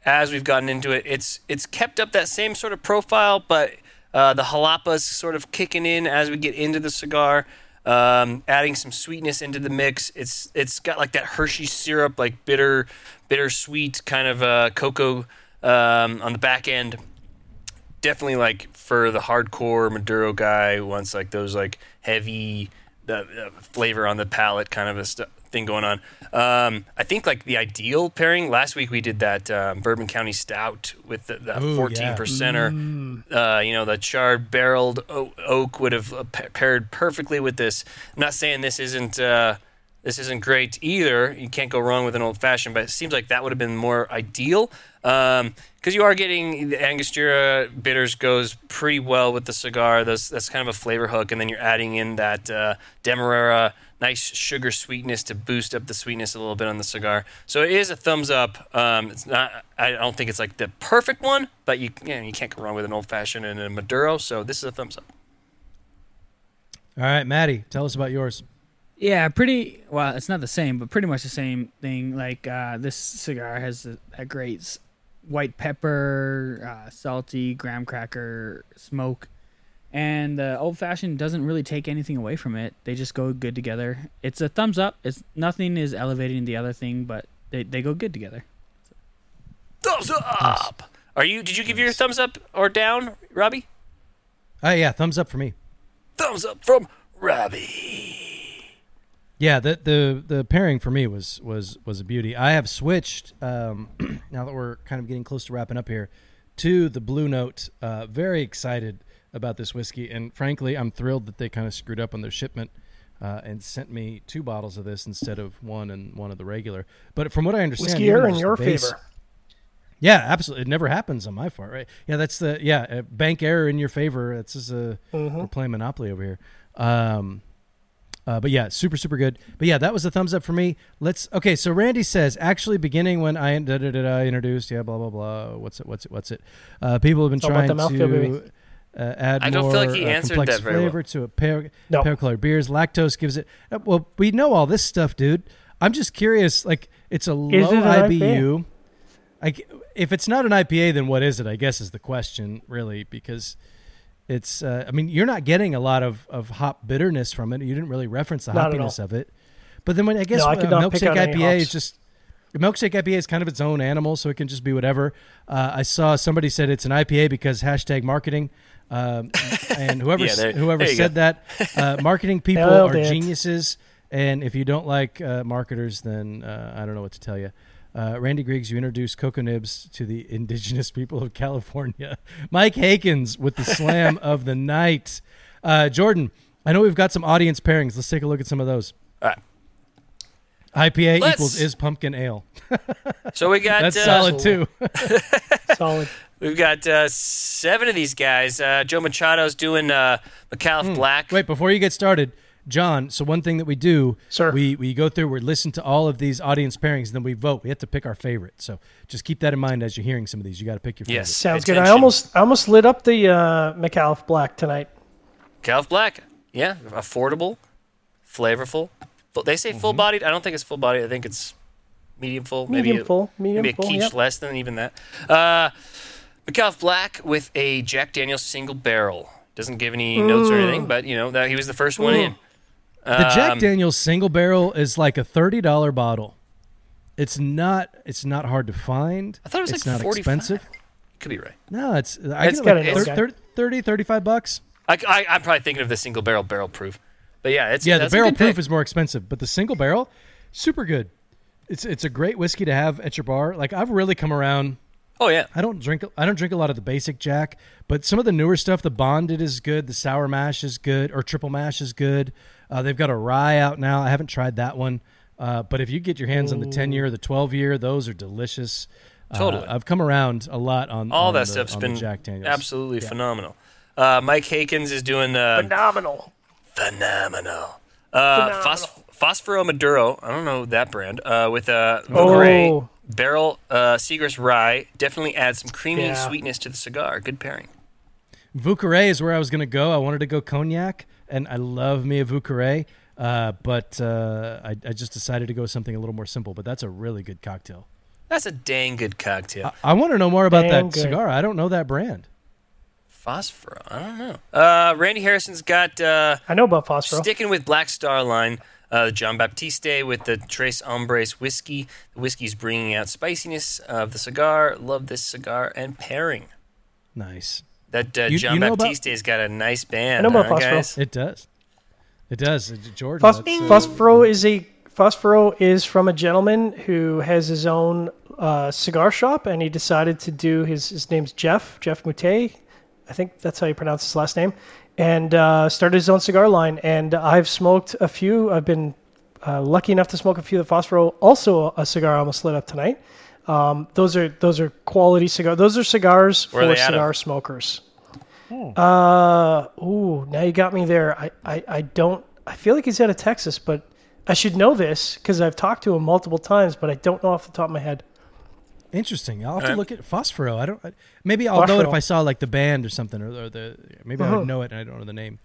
As we've gotten into it, it's it's kept up that same sort of profile, but uh, the jalapas sort of kicking in as we get into the cigar, um, adding some sweetness into the mix. It's it's got like that Hershey syrup, like bitter, bittersweet kind of uh, cocoa um, on the back end definitely like for the hardcore Maduro guy who wants like those like heavy the, flavor on the palate kind of a thing going on. Um, I think like the ideal pairing. Last week we did that um, Bourbon County Stout with the, the Ooh, 14 yeah. percenter. Uh, you know, the charred barreled oak would have uh, paired perfectly with this. I'm not saying this isn't. Uh, this isn't great either. You can't go wrong with an old fashioned, but it seems like that would have been more ideal because you are getting the Angostura bitters goes pretty well with the cigar. That's that's kind of a flavor hook, and then you're adding in that uh, Demerara nice sugar sweetness to boost up the sweetness a little bit on the cigar. So it is a thumbs up. Um, it's not. I don't think it's like the perfect one, but you you, know, you can't go wrong with an old fashioned and a Maduro. So this is a thumbs up. All right, Maddie, tell us about yours. Yeah, pretty. Well, it's not the same, but pretty much the same thing. Like uh, this cigar has a, a great white pepper, uh, salty graham cracker smoke, and the old fashioned doesn't really take anything away from it. They just go good together. It's a thumbs up. It's nothing is elevating the other thing, but they, they go good together. Thumbs up. Are you? Did you give your thumbs up or down, Robby? Oh yeah, thumbs up for me. Thumbs up from Robby. Yeah, the the the pairing for me was was was a beauty. I have switched um, now that we're kind of getting close to wrapping up here to the Blue Note. Uh, very excited about this whiskey, and frankly, I'm thrilled that they kind of screwed up on their shipment uh, and sent me two bottles of this instead of one and one of the regular. But from what I understand, Whiskey in your base- favor. Yeah, absolutely. It never happens on my part, right? Yeah, that's the yeah uh, bank error in your favor. It's just a we're playing Monopoly over here. Um, uh, but yeah, super super good. But yeah, that was a thumbs up for me. Let's okay. So Randy says actually beginning when I da, da, da, da, introduced yeah blah blah blah. What's it? What's it? What's it? Uh, people have been Talk trying to. Uh, add I don't more feel like he uh, answered complex that very well. flavor to a pair, No. pair colored beers. Lactose gives it. Uh, well, we know all this stuff, dude. I'm just curious. Like, it's a low Is it an IBU. I g if it's not an IPA, then what is it? I guess is the question, really, because it's. Uh, I mean, you're not getting a lot of, of hop bitterness from it. You didn't really reference the Not hoppiness of it. But then when I guess No, I uh, could not pick milkshake IPA is just. a Milkshake IPA is kind of its own animal, so it can just be whatever. Uh, I saw somebody said it's an IPA because hashtag marketing, um, and whoever Yeah, there- whoever there you said that, uh, marketing people are it. geniuses. And if you don't like uh, marketers, then uh, I don't know what to tell you. Uh, Randy Griggs, you introduced Cocoa Nibs to the indigenous people of California. Mike Heykens with the slam of the night. Uh, Jordan, I know we've got some audience pairings. Let's take a look at some of those. All right. IPA Let's- equals is pumpkin ale. So we got That's uh, solid too. Solid. We've got uh, seven of these guys. Uh, Joe Machado's doing uh, McAuliffe Black. Hmm. Wait, before you get started, John. So one thing that we do, Sir. we we go through, we listen to all of these audience pairings, and then we vote. We have to pick our favorite. So just keep that in mind as you're hearing some of these. You got to pick your favorite. Yes. Sounds good. I almost I almost lit up the uh, McAuliffe Black tonight. McAuliffe Black. Yeah, affordable, flavorful. They say full bodied. I don't think it's full bodied. I think it's medium full. maybe Medium a- full, medium maybe a full, quiche yep. less than even that. Uh, McAuliffe Black with a Jack Daniel's single barrel. Doesn't give any notes or anything, but you know that he was the first one in. The Jack Um, Daniel's single barrel is like a thirty dollar bottle. It's not. It's not hard to find. I thought it was it's like not 45. expensive. Could be right. No, it's. I It's get gotta like know, thir- guy. thir- 30, 35 bucks. I, I, I'm probably thinking of the single barrel barrel proof, but yeah, it's Yeah, the that's a barrel good proof pick. is more expensive, but the single barrel, super good. It's it's a great whiskey to have at your bar. Like I've really come around. Oh yeah, I don't drink. I don't drink a lot of the basic Jack, but some of the newer stuff, the bonded is good. The sour mash is good, or triple mash is good. Uh, they've got a rye out now. I haven't tried that one, uh, but if you get your hands on the ten year, or the twelve year, those are delicious. Uh, Totally. I've come around a lot on all on that the- stuff's on the been Jack Daniels. absolutely phenomenal. Uh, Mike Heykens is doing uh, Phenomenal. phenomenal. Uh, Phos- Fosforo Maduro. I don't know that brand. Uh, with a Oh. gray barrel uh, Seagrass rye definitely adds some creamy Yeah. sweetness to the cigar. Good pairing. Vieux Carre is where I was going to go. I wanted to go cognac, and I love Mia a Vieux Carre, uh, but uh, I, I just decided to go with something a little more simple. But that's a really good cocktail. That's a dang good cocktail. I, I want to know more about Damn that good. cigar. I don't know that brand. Phosphor. I don't know. Uh, Randy Harrison's got uh, I know about Phosphor. sticking with Black Star line. Uh, the John Baptiste with the Tres Hombres whiskey. The whiskey's bringing out spiciness of the cigar. Love this cigar and pairing. Nice. That uh, You- John you know about- Baptiste's got a nice band. I know about huh, Phosphor. guys? It does. It does. Jordan. Phos- that's, uh, Fosforo is a Fosforo is from a gentleman who has his own uh, cigar shop, and he decided to do his his name's Jeff Jeff Mute, I think that's how you pronounce his last name, and uh, started his own cigar line. And I've smoked a few. I've been uh, lucky enough to smoke a few of the Fosforo. Also, a cigar I almost lit up tonight. Um, those are those are quality cigar. Those are cigars Where for they out of? cigar smokers. Uh, ooh, now you got me there. I, I, I don't. I feel like he's out of Texas, but I should know this because I've talked to him multiple times, but I don't know off the top of my head. Interesting. I'll have to Alright. look at Fosforo. I don't. I, maybe I'll know it if I saw like the band or something, or, or the maybe I Uh-huh. would know it and I don't know the name.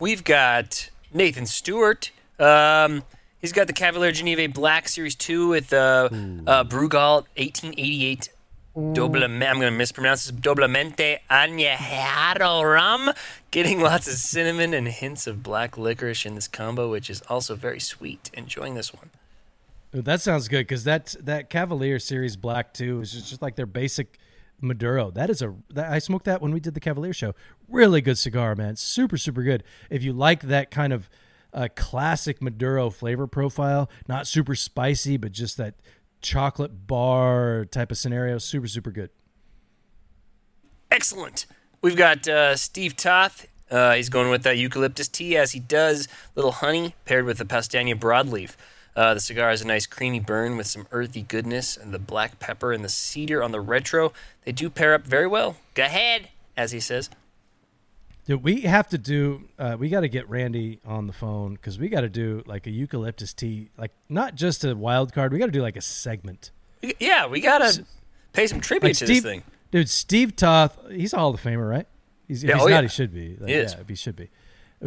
We've got Nathan Stewart. Um, he's got the Cavalier Geneva Black Series 2 with uh, uh, Brugal 1888 Doblemente. I'm going to mispronounce this. Doblemente Añejado Rum. Getting lots of cinnamon and hints of black licorice in this combo, which is also very sweet. Enjoying this one. Ooh, that sounds good because that that Cavalier Series Black Two is just, just like their basic Maduro. That is a that, I smoked that when we did the Cavalier show. Really good cigar, man. Super super good. If you like that kind of uh, classic Maduro flavor profile, not super spicy, but just that chocolate bar type of scenario, super super good. Excellent. We've got uh, Steve Toth. Uh, he's going with that eucalyptus tea as he does. Little honey paired with the Powstanie broadleaf. Uh, the cigar has a nice creamy burn with some earthy goodness, and the black pepper and the cedar on the retro. They do pair up very well. Go ahead, as he says. Dude, we have to do. Uh, we got to get Randy on the phone because we got to do like a eucalyptus tea, like not just a wild card. We got to do like a segment. Yeah, we gotta pay some tribute Like to Steve, this thing. dude. Steve Toth, he's a Hall of Famer, right? He's, if Yeah, he's oh, not, yeah. he should be. Like, He. Yeah, he should be.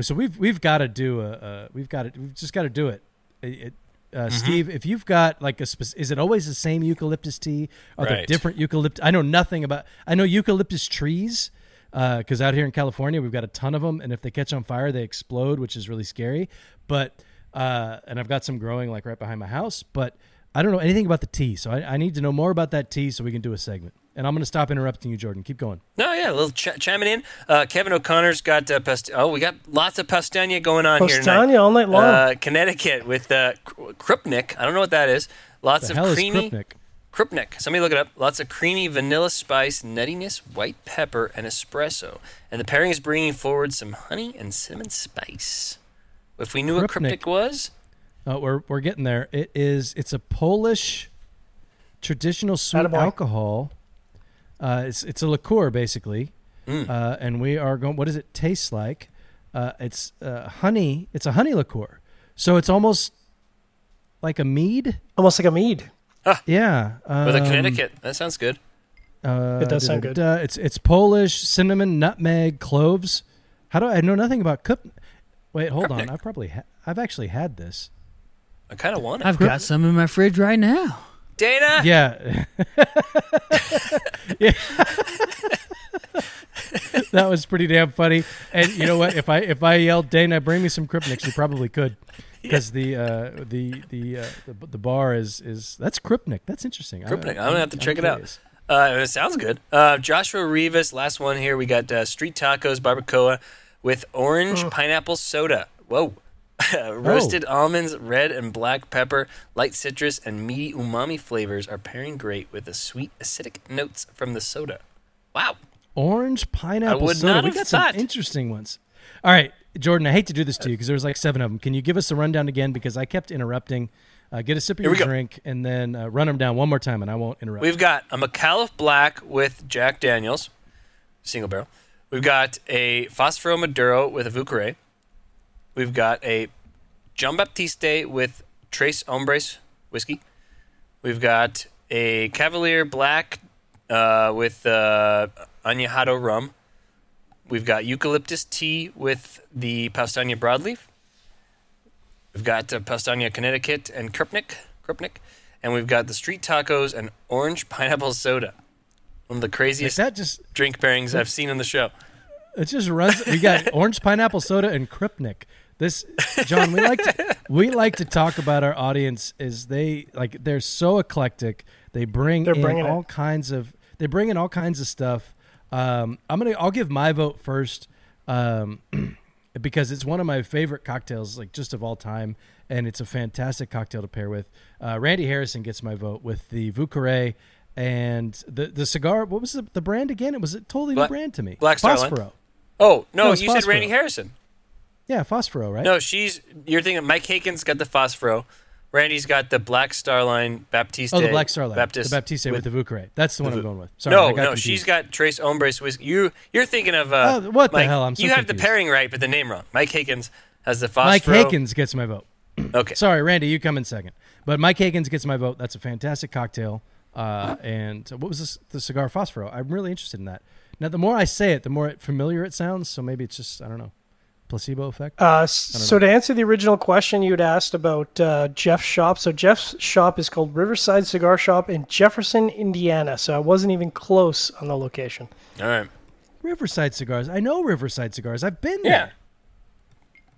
So we've we've got to do a. Uh, we've got to. We've just got to do it. It- it- uh, Mm-hmm. Steve, if you've got like a, spec- is it always the same eucalyptus tea? Are there different eucalyptus? I know nothing about. I know eucalyptus trees because out here in California we've got a ton of them, and if they catch on fire, they explode, which is really scary. But uh, and I've got some growing like right behind my house, but I don't know anything about the tea, so I, I need to know more about that tea so we can do a segment. And I'm going to stop interrupting you, Jordan. Keep going. No, yeah, a little ch- chiming in. Uh, Kevin O'Connor's got uh, past- oh, we got lots of Powstanie going on here tonight. Powstanie all night long. Uh, Connecticut with uh, Kr- Krupnik. I don't know what that is. Lots The of hell is creamy Krupnik? Krupnik. Somebody look it up. Lots of creamy vanilla spice, nuttiness, white pepper, and espresso. And the pairing is bringing forward some honey and cinnamon spice. If we knew what Krupnik. Krupnik was, Uh, we're we're getting there. It is it's a Polish traditional sweet Attaboy. alcohol. Uh, it's it's a liqueur basically, Mm. uh, and we are going. What does it taste like? Uh, it's uh, honey. It's a honey liqueur, so it's almost like a mead. Almost like a mead. Yeah, with a um, Connecticut. That sounds good. Uh, It does sound good. da-da-da-da. It's it's Polish cinnamon, nutmeg, cloves. How do I, I know nothing about cup? Wait, hold on. Krupnik. I probably ha- I've actually had this. I kind of want it. I've got some in my fridge right now. Dana, Yeah. Yeah. that was pretty damn funny. And you know what? If I if I yelled Dana, bring me some Kripniks, you probably could. Because the uh, the the, uh, the the bar is is that's Kripnik. That's interesting. I- Krupnik. I'm gonna have to check it out. Uh, it sounds good. Uh, Joshua Rivas, last one here. We got uh, street tacos barbacoa with orange pineapple soda. Whoa. Roasted almonds, red and black pepper, light citrus, and meaty umami flavors are pairing great with the sweet acidic notes from the soda. Wow. Orange pineapple I would soda. not we have got thought. some interesting ones. All right, Jordan. I hate to do this to you because there was like seven of them. Can you give us a rundown again? Because I kept interrupting. Uh, get a sip of Here your drink and then uh, run them down one more time, and I won't interrupt. We've got a McAuliffe Black with Jack Daniels, single barrel. We've got a Fosforo Maduro with a Vieux Carre. We've got a John Baptiste with Tres Hombres whiskey. We've got a Cavalier Black uh, with uh, Añejado rum. We've got eucalyptus tea with the Powstanie broadleaf. We've got uh, Powstanie Connecticut and Krupnik, Krupnik, and we've got the street tacos and orange pineapple soda. One of the Like craziest that just drink pairings I've seen on the show. it just runs. We got orange pineapple soda and Kripnik. This John, we like to, we like to talk about our audience is they like they're so eclectic. They bring They're in bringing all it. kinds of they bring in all kinds of stuff. Um, I'm gonna I'll give my vote first um, because it's one of my favorite cocktails like just of all time, and it's a fantastic cocktail to pair with. Uh, Randy Harrison gets my vote with the Vieux Carre and the the cigar. What was the, the brand again? It was a totally Black- new brand to me. Black Starline. Fosforo. Oh no, No, you said Randy Harrison. Yeah, Fosforo, right? No, she's you're thinking Mike Heykens got the Fosforo. Randy's got the Black Starline Baptiste. Oh, the Black Starlight, Baptist the Baptiste with, with- the Vieux Carre. That's the one I'm going with. Sorry, no, I got no, confused. she's got Tres Hombres whiskey. You you're thinking of uh, Oh, what the hell? I'm so you have the pairing right, but the name wrong. Mike Heykens has the Fosforo. Mike Heykens gets my vote. Okay, Sorry, Randy, you come in second. But Mike Heykens gets my vote. That's a fantastic cocktail. Uh, and what was this? The cigar Fosforo. I'm really interested in that. Now, the more I say it, the more familiar it sounds. So maybe it's just I don't know, placebo effect. Uh, s- so to answer the original question you'd asked about uh, Jeff's shop, so Jeff's shop is called Riverside Cigar Shop in Jefferson, Indiana. So I wasn't even close on the location. all right. Riverside cigars. I know Riverside cigars. I've been there. Yeah,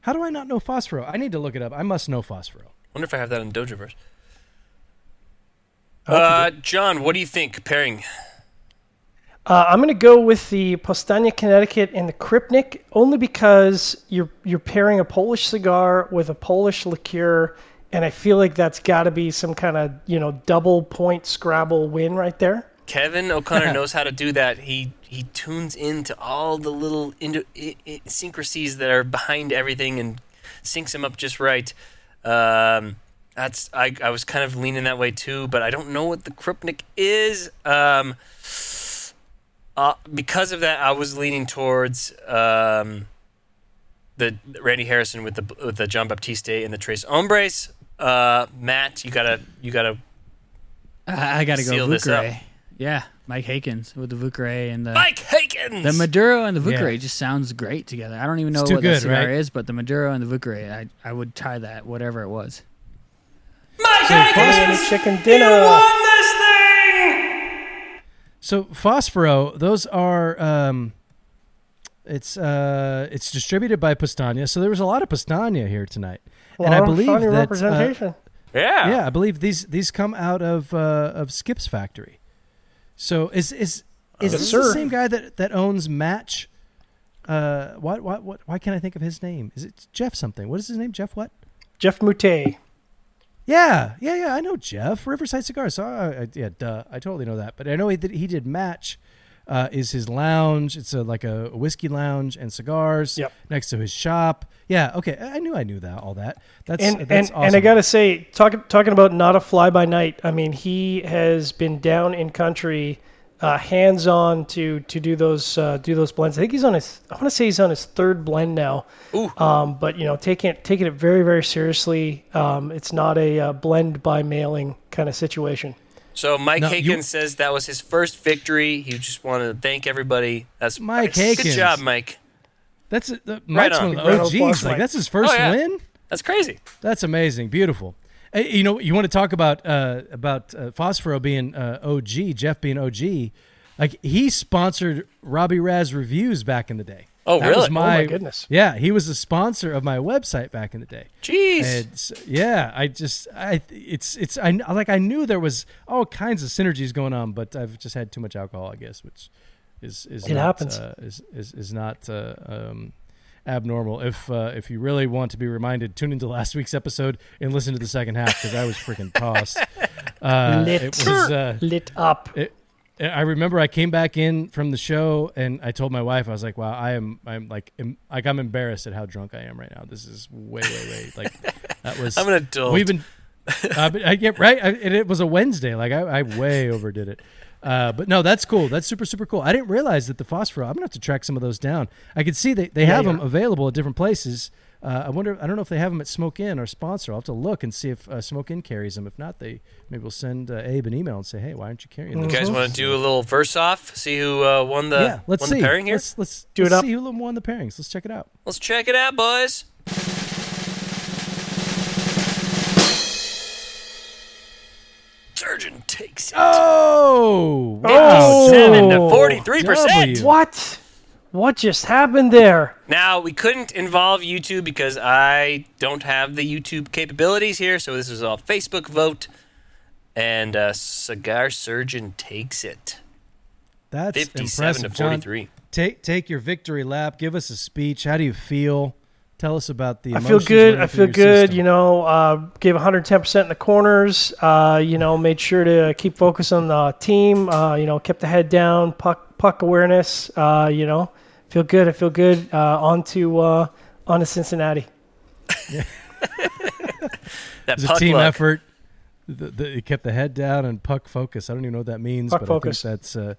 How do I not know Fosforo? I need to look it up. I must know Fosforo. wonder if I have that in Dojoverse. Uh, John, what do you think pairing? Uh, I'm going to go with the Powstanie, Connecticut, and the Kripnik, only because you're you're pairing a Polish cigar with a Polish liqueur, and I feel like that's got to be some kind of you know double point Scrabble win right there. Kevin O'Connor knows how to do that. He he tunes into all the little indo- i- i- syncrasies that are behind everything and syncs them up just right. Um, that's I, I was kind of leaning that way too, but I don't know what the Krupnik is. Um, uh, because of that, I was leaning towards um, the Randy Harrison with the with the John Baptiste and the Tres Hombres. Uh, Matt, you gotta you gotta I, I got to go Seal this up. Yeah, Mike Heykens with the Vieux Carre and the Mike Heykens. the Maduro and the Yeah. Just sounds great together. I don't even know It's too what good, that cigar right? is, but the Maduro and the Vieux Carre, I I would tie that whatever it was. Mike Any chicken dinner. This thing. So Fosforo, those are um, it's uh, it's distributed by Powstanie. So there was a lot of Powstanie here tonight, and I Well, believe funny that uh. Yeah. yeah, I believe these these come out of uh, of Skip's factory. So is is is Yes, this the same guy that that owns Match? Uh, what what what? Why can't I think of his name? Is it Jeff something? What is his name? Jeff what? Jeff Moutet. Yeah, yeah, yeah. I know Jeff Riverside Cigars. So I, I, yeah, duh. I totally know that. But I know he did. He did match. Uh, is his lounge? It's a like a whiskey lounge and cigars. Yep. Next to his shop. Yeah. Okay. I knew I knew that. All that. That's and that's and, awesome. and I gotta say, talking talking about not a fly by night. I mean, he has been down in country, uh, hands on to to do those uh, do those blends. I think he's on his. I want to say he's on his third blend now. Um, but you know, taking it taking it very very seriously. Um, it's not a uh, blend by mailing kind of situation. So Mike No, Haken you- says that was his first victory. He just wanted to thank everybody. That's Mike Good job, Mike. That's it. The, Mike's on. one of Right the on, OGs. boss, Like Mike. that's his first Oh, yeah. win. That's crazy. That's amazing. Beautiful. Hey, you know, you want to talk about uh, about uh, Fosforo being uh, OG, Jeff being OG. Like he sponsored Robby Raz reviews back in the day. Oh, That really? Was my, Oh, my goodness. Yeah, he was a sponsor of my website back in the day. Jeez. Yeah, I just I it's it's I like I knew there was all kinds of synergies going on, but I've just had too much alcohol, I guess, which is is It not, happens. Uh, is, is is not uh, um, abnormal. If uh, if you really want to be reminded, tune into last week's episode and listen to the second half because I was freaking tossed. Uh, Lit. it was. Uh, Lit up. it, I remember I came back in from the show and I told my wife I was like, "Wow, I am I'm like em, like I'm embarrassed at how drunk I am right now. This is way way way like that was I'm an adult. We've been uh, but I get right I, and it was a Wednesday. Like I, I way overdid it. Uh, but no, that's cool. That's super super cool. I didn't realize that the phosphor. I'm gonna have to track some of those down. I could see they they have yeah. them available at different places. Uh, I wonder. I don't know if they have them at Smoke Inn, our sponsor. I'll have to look and see if uh, Smoke Inn carries them. If not, they maybe we'll send uh, Abe an email and say, "Hey, why aren't you carrying them? You guys want to do a little verse off? See who uh, won the yeah, let's won see. the pairing here. Let's let's Do it let's up. See who won the pairings. Let's check it out. Let's check it out, boys. Surgeon takes it. Oh, Oh! Seven to forty-three percent. What? What just happened there? Now we couldn't involve YouTube because I don't have the YouTube capabilities here, so this is all Facebook vote, and uh, Cigar Surgeon takes it, That's fifty-seven impressive, to John. forty-three. Take take your victory lap. Give us a speech. How do you feel? Tell us about the. I feel good. I feel good. system. You know, uh, gave 110% in the corners. Uh, you know, made sure to keep focus on the team. Uh, you know, kept the head down, puck puck awareness. Uh, you know, feel good. I feel good. Uh, on to uh, on to Cincinnati. That It was a team luck. effort. The, the, it kept the head down and puck focus. I don't even know what that means, Puck but focus. I think that's. Uh,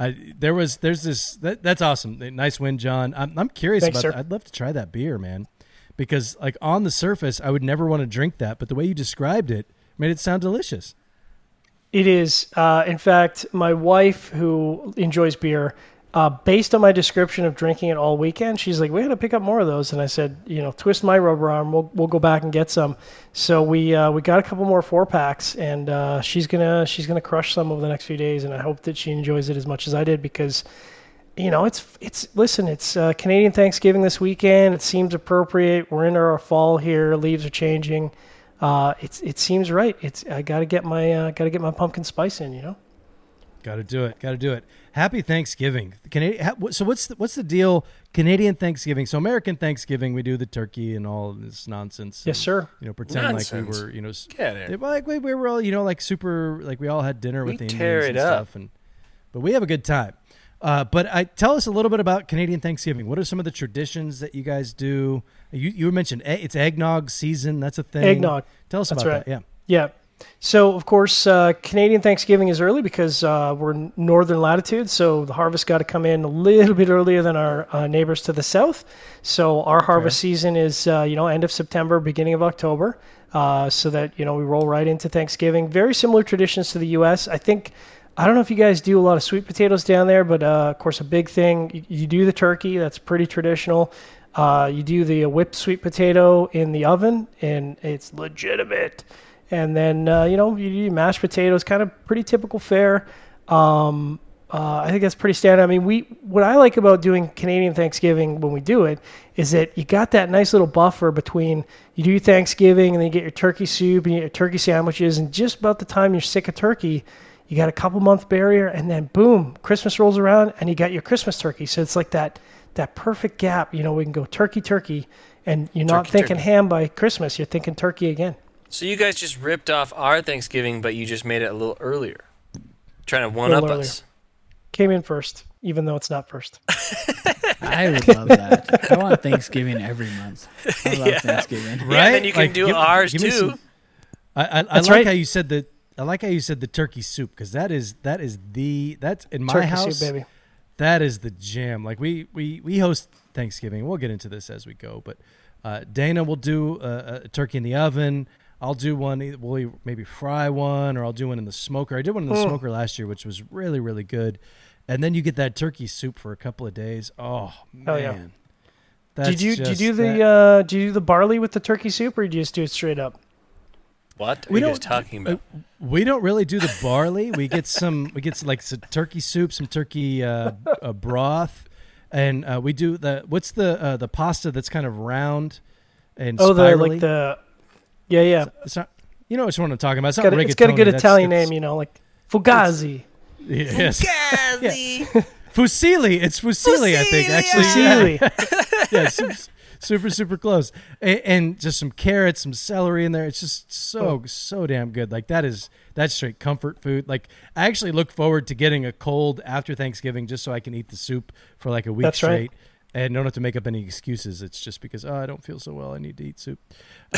I there was there's this that, that's awesome. Nice win, John. I'm I'm curious Thanks, about. That. I'd love to try that beer, man, because like on the surface, I would never want to drink that, but the way you described it made it sound delicious. It is. Uh, in fact, my wife, who enjoys beer, uh, based on my description of drinking it all weekend, she's like, "We got to pick up more of those." And I said, "You know, twist my rubber arm. We'll we'll go back and get some." So we uh, we got a couple more four packs, and uh, she's gonna she's gonna crush some over the next few days. And I hope that she enjoys it as much as I did because. You know, it's it's listen. It's uh, Canadian Thanksgiving this weekend. It seems appropriate. We're in our fall here. Leaves are changing. Uh, it's it seems right. It's I got to get my uh, got to get my pumpkin spice in. You know. Got to do it. Got to do it. Happy Thanksgiving, Canadian. So what's the, what's the deal? Canadian Thanksgiving. So American Thanksgiving, we do the turkey and all this nonsense. Yes, and, sir. You know, pretend like we were, you know, s- Get it. it- like we, we were all, you know, like super, like we all had dinner We with the tear Indians and up. stuff, and but we have a good time. Uh, but I tell us a little bit about Canadian Thanksgiving. What are some of the traditions that you guys do? You you mentioned it's eggnog season. That's a thing. Eggnog. Tell us That's about right. that. Yeah. Yeah. So of course, uh, Canadian Thanksgiving is early because uh, we're in northern latitude, so the harvest got to come in a little bit earlier than our uh, neighbors to the south. So our harvest season is uh, you know end of September, beginning of October, uh, so that you know we roll right into Thanksgiving. Very similar traditions to the U.S. I think. I don't know if you guys do a lot of sweet potatoes down there, but uh, of course, a big thing you, you do the turkey. That's pretty traditional. Uh, you do the whipped sweet potato in the oven, and it's legitimate. And then uh, you know you do mashed potatoes, kind of pretty typical fare. Um, uh, I think that's pretty standard. I mean, we what I like about doing Canadian Thanksgiving when we do it is that you got that nice little buffer between you do Thanksgiving and then you get your turkey soup and you get your turkey sandwiches, and just about the time you're sick of turkey, you got a couple month barrier, and then boom, Christmas rolls around and you got your Christmas turkey. So it's like that that perfect gap. You know, we can go turkey, turkey, and you're not Turkey, thinking turkey. ham by Christmas. You're thinking turkey again. So you guys just ripped off our Thanksgiving, but you just made it a little earlier, trying to one up Little us. Came in first, even though it's not first. I would love that. I want Thanksgiving every month. I love Yeah. Thanksgiving. Yeah, and then you can Like, do give- ours give too. some- I, I, I That's like right. how you said the I like how you said the turkey soup because that is that is the that's in my Turkey house soup, baby. that is the jam. Like we we we host Thanksgiving. We'll get into this as we go, but uh, Dana will do a, a turkey in the oven. I'll do one. We'll maybe fry one, or I'll do one in the smoker. I did one in the Mm. smoker last year, which was really really good. And then you get that turkey soup for a couple of days. Oh man, Hell yeah. That's did you did you do that- the uh, did you do the barley with the turkey soup, or did you just do it straight up? What are We you guys don't- talking about? We don't really do the barley. We get some. We get some, like some turkey soup, some turkey uh, uh, broth, and uh, we do the what's the uh, the pasta that's kind of round and Oh, the spirally? like the yeah yeah. It's not. You know which one I'm talking about. It's, It's not got, a, it's got a good that's- Italian that's- name, you know, like Fugazi. Yes. Yeah. Fusilli. It's Fusilli, I think. Actually, Fusilli. Yeah, yeah super, super super close. And, and just some carrots, some celery in there. It's just so oh. so damn good. Like that is that's straight comfort food. Like I actually look forward to getting a cold after Thanksgiving just so I can eat the soup for like a week That's right. Straight. And don't have to make up any excuses. It's just because oh I don't feel so well. I need to eat soup.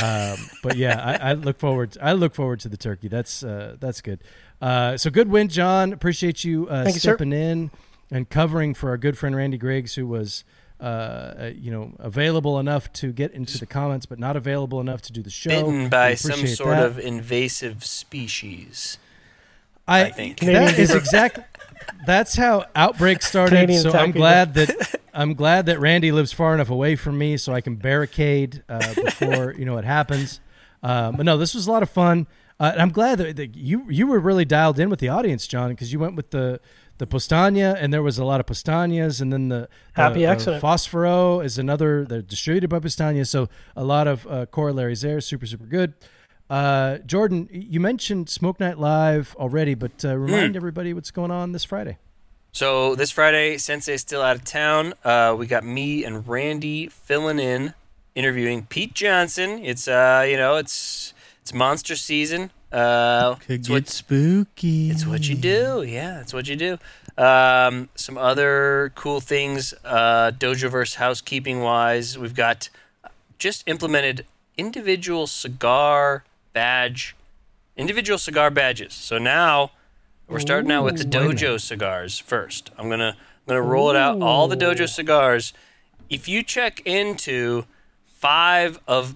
Um, but yeah, I, I look forward. I look forward to the turkey. That's uh, that's good. Uh, so good win, John. Appreciate you uh, Thank you, sir. stepping in and covering for our good friend Randy Griggs, who was uh, you know, available enough to get into the comments, but not available enough to do the show. Bitten by some sort that. of invasive species. I, I think. that is exactly that's how outbreak started. Canadian so I'm people. glad that I'm glad that Randy lives far enough away from me so I can barricade uh, before you know it happens. Um, but no, this was a lot of fun. Uh, and I'm glad that, that you you were really dialed in with the audience, John, because you went with the the Powstanie, and there was a lot of Powstanies, and then the, Happy accident. Fosforo is another. They're distributed by Powstanie, so a lot of uh, corollaries there. Super super good. Uh, Jordan, you mentioned Smoke Night Live already, but uh, remind everybody what's going on this Friday. So this Friday, Sensei's still out of town. Uh, we got me and Randy filling in, interviewing Pete Johnson. It's uh, you know, it's it's monster season. Uh, Could it's get what, spooky. it's what you do. Yeah, it's what you do. Um, some other cool things, uh, Dojoverse housekeeping wise, we've got just implemented individual cigar badge, individual cigar badges. So now we're starting out with the Dojo cigars first. I'm gonna I'm gonna roll it out all the Dojo cigars. If you check into five of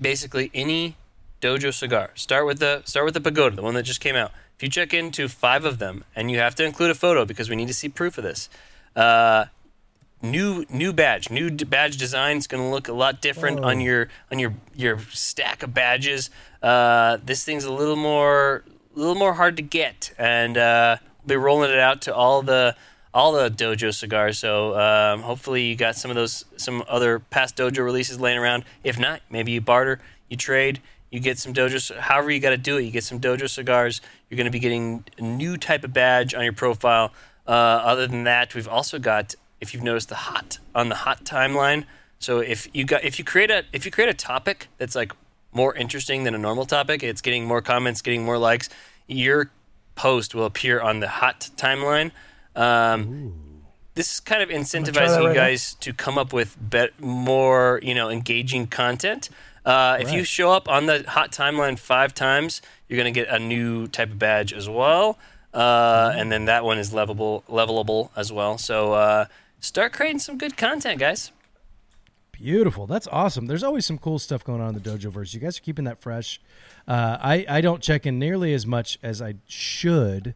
basically any Dojo cigar, start with the start with the Pagoda, the one that just came out. If you check into five of them, and you have to include a photo because we need to see proof of this. Uh, new new badge, new d- badge design is going to look a lot different on your on your your stack of badges. Uh, this thing's a little more a little more hard to get, and uh, we'll be rolling it out to all the all the dojo cigars. So um, hopefully you got some of those some other past dojo releases laying around. If not, maybe you barter, you trade. You get some dojo, however you got to do it. You get some dojo cigars. You're going to be getting a new type of badge on your profile. Uh, other than that, we've also got, if you've noticed, the hot on the hot timeline. So if you got, if you create a, if you create a topic that's like more interesting than a normal topic, it's getting more comments, getting more likes. Your post will appear on the hot timeline. Um, this is kind of incentivizing you right now. guys to come up with bet- more, you know, engaging content. Uh, If you show up on the hot timeline five times, you're going to get a new type of badge as well, uh, and then that one is levelable, levelable as well. So uh, start creating some good content, guys. Beautiful. That's awesome. There's always some cool stuff going on in the dojo verse. You guys are keeping that fresh. Uh, I I don't check in nearly as much as I should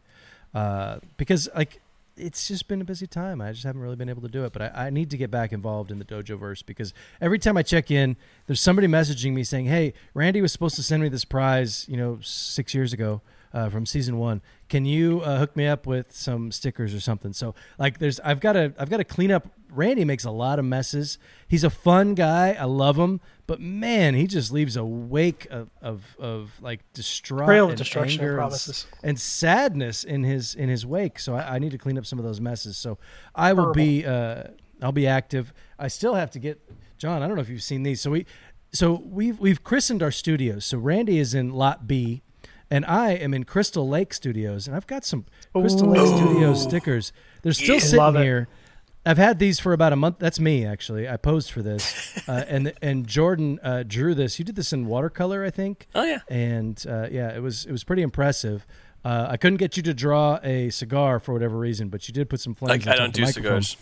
uh, because like it's just been a busy time. I just haven't really been able to do it. But I, I need to get back involved in the dojo verse because every time I check in, there's somebody messaging me saying, "Hey, Randy was supposed to send me this prize, you know, six years ago." Uh, from season one, can you uh, hook me up with some stickers or something? So, like, there's I've got to I've got to clean up. Randy makes a lot of messes. He's a fun guy. I love him, but man, he just leaves a wake of of, of like distraught Trail of and destruction, anger and and sadness in his in his wake. So I, I need to clean up some of those messes. So I will be uh, I'll be active. I still have to get John. I don't know if you've seen these. So we so we've we've christened our studios. So Randy is in Lot B, and I am in Crystal Lake Studios, and I've got some Crystal Lake Studios stickers. They're still Love sitting it. here. I've had these for about a month. That's me actually. I posed for this, uh, and and Jordan uh, drew this. You did this in watercolor, I think. Oh, yeah. And uh, yeah, it was it was pretty impressive. Uh, I couldn't get you to draw a cigar for whatever reason, but you did put some flames. Like on I don't the do microphone. cigars.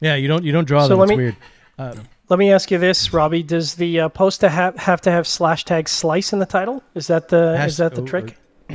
Yeah, you don't you don't draw So them. let It's me- weird. Let me ask you this, Robby: Does the uh, post to have have to have slash tag slice in the title? Is that the Has- is that the trick?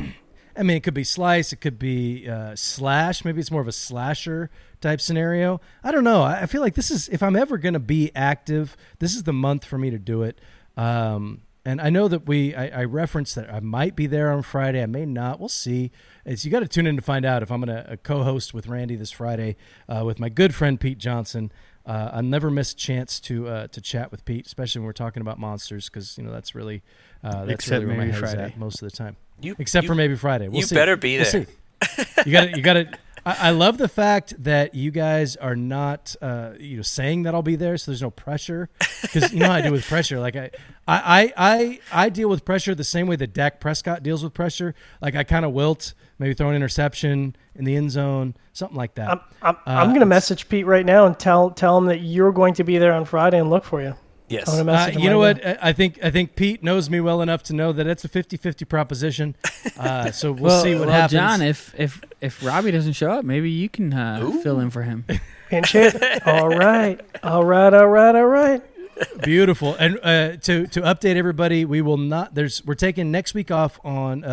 I mean, it could be slice, it could be uh, slash. Maybe it's more of a slasher type scenario. I don't know. I I feel like this is if I'm ever going to be active, this is the month for me to do it. Um, and I know that we, I, I referenced that I might be there on Friday. I may not. We'll see. It's you got to tune in to find out if I'm going to uh, co-host with Randy this Friday uh, with my good friend Pete Johnson. Uh, I'll never miss a chance to uh, to chat with Pete, especially when we're talking about monsters, because you know that's really uh, that's Except really where my head's Friday. at most of the time. You, Except you- for maybe Friday. We'll you see. better be We'll there. see. You got to. You got to. I, I love the fact that you guys are not, uh, you know, saying that I'll be there, so there's no pressure. Because you know how I do with pressure. Like I, I, I, I, I deal with pressure the same way that Dak Prescott deals with pressure. Like I kind of wilt, maybe throw an interception in the end zone, something like that. I'm I'm, Uh, I'm going to message Pete right now and tell tell him that you're going to be there on Friday and look for you. Yes. I'm going Uh, you know right what? I I think I think Pete knows me well enough to know that it's a 50-50 proposition. Uh, so we'll well, see what well, happens. John, if if if Robby doesn't show up, maybe you can uh, fill in for him. Pinch hit. all right. All right. All right. All right. Beautiful. And uh, to to update everybody, we will not. There's we're taking next week off on.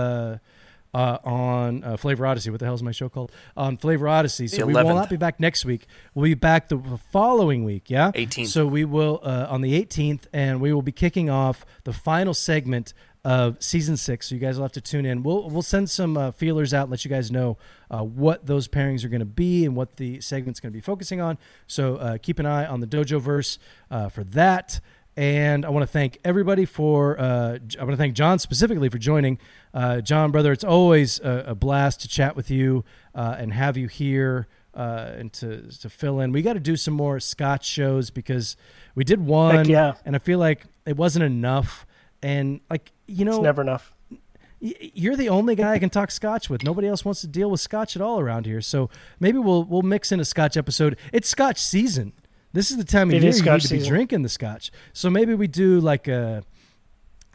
Uh, on uh, Flavor Odyssey. What the hell is my show called? On Flavor Odyssey. So we will not be back next week. We'll be back the following week. Yeah, 18th. So we will uh, on the 18th, and we will be kicking off the final segment of season six. So you guys will have to tune in. We'll we'll send some uh, feelers out and let you guys know uh, what those pairings are going to be and what the segment's going to be focusing on. So uh, keep an eye on the Dojo Verse uh, for that. And I want to thank everybody for. Uh, I want to thank John specifically for joining. Uh, John, brother, it's always a, a blast to chat with you uh, and have you here uh, and to to fill in. We got to do some more Scotch shows because we did one, yeah. and I feel like it wasn't enough. And like you know, It's never enough. you're the only guy I can talk Scotch with. Nobody else wants to deal with Scotch at all around here. So maybe we'll we'll mix in a Scotch episode. It's Scotch season. This is the time of It year you need to be drinking the Scotch. So maybe we do like a.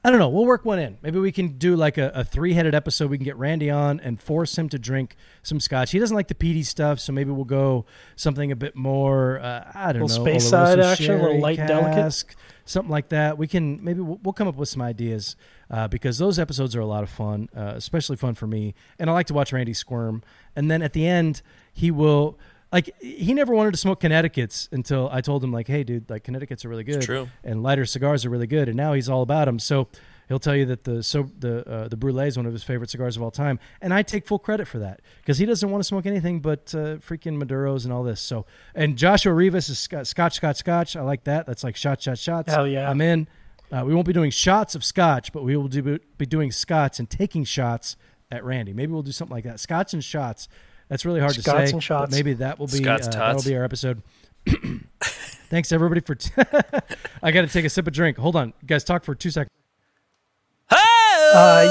I don't know. We'll work one in. Maybe we can do like a, a three-headed episode. We can get Randy on and force him to drink some Scotch. He doesn't like the peaty stuff, so maybe we'll go something a bit more. Uh, I don't Little know, Speyside action, a little light delicate. something like that. We can maybe we'll, we'll come up with some ideas uh, because those episodes are a lot of fun, uh, especially fun for me. And I like to watch Randy squirm. And then at the end, he will like he never wanted to smoke Connecticut's until I told him like, hey, dude, like Connecticut's are really good, true. and lighter cigars are really good. And now he's all about them. So. He'll tell you that the so the uh, the Brulee is one of his favorite cigars of all time, and I take full credit for that because he doesn't want to smoke anything but uh, freaking Maduros and all this. So, and Joshua Rivas is Scotch, Scotch, Scotch, Scotch. I like that. That's like shot, shot, shots. Hell yeah. I'm in. Uh, we won't be doing shots of Scotch, but we will do, be doing Scots and taking shots at Randy. Maybe we'll do something like that. Scotch and shots. That's really hard to Scots say. and shots. Maybe that will be Scots uh, that'll be our episode. Thanks everybody for. T- I got to take a sip of drink. Hold on, you guys. Talk for two seconds. Uh,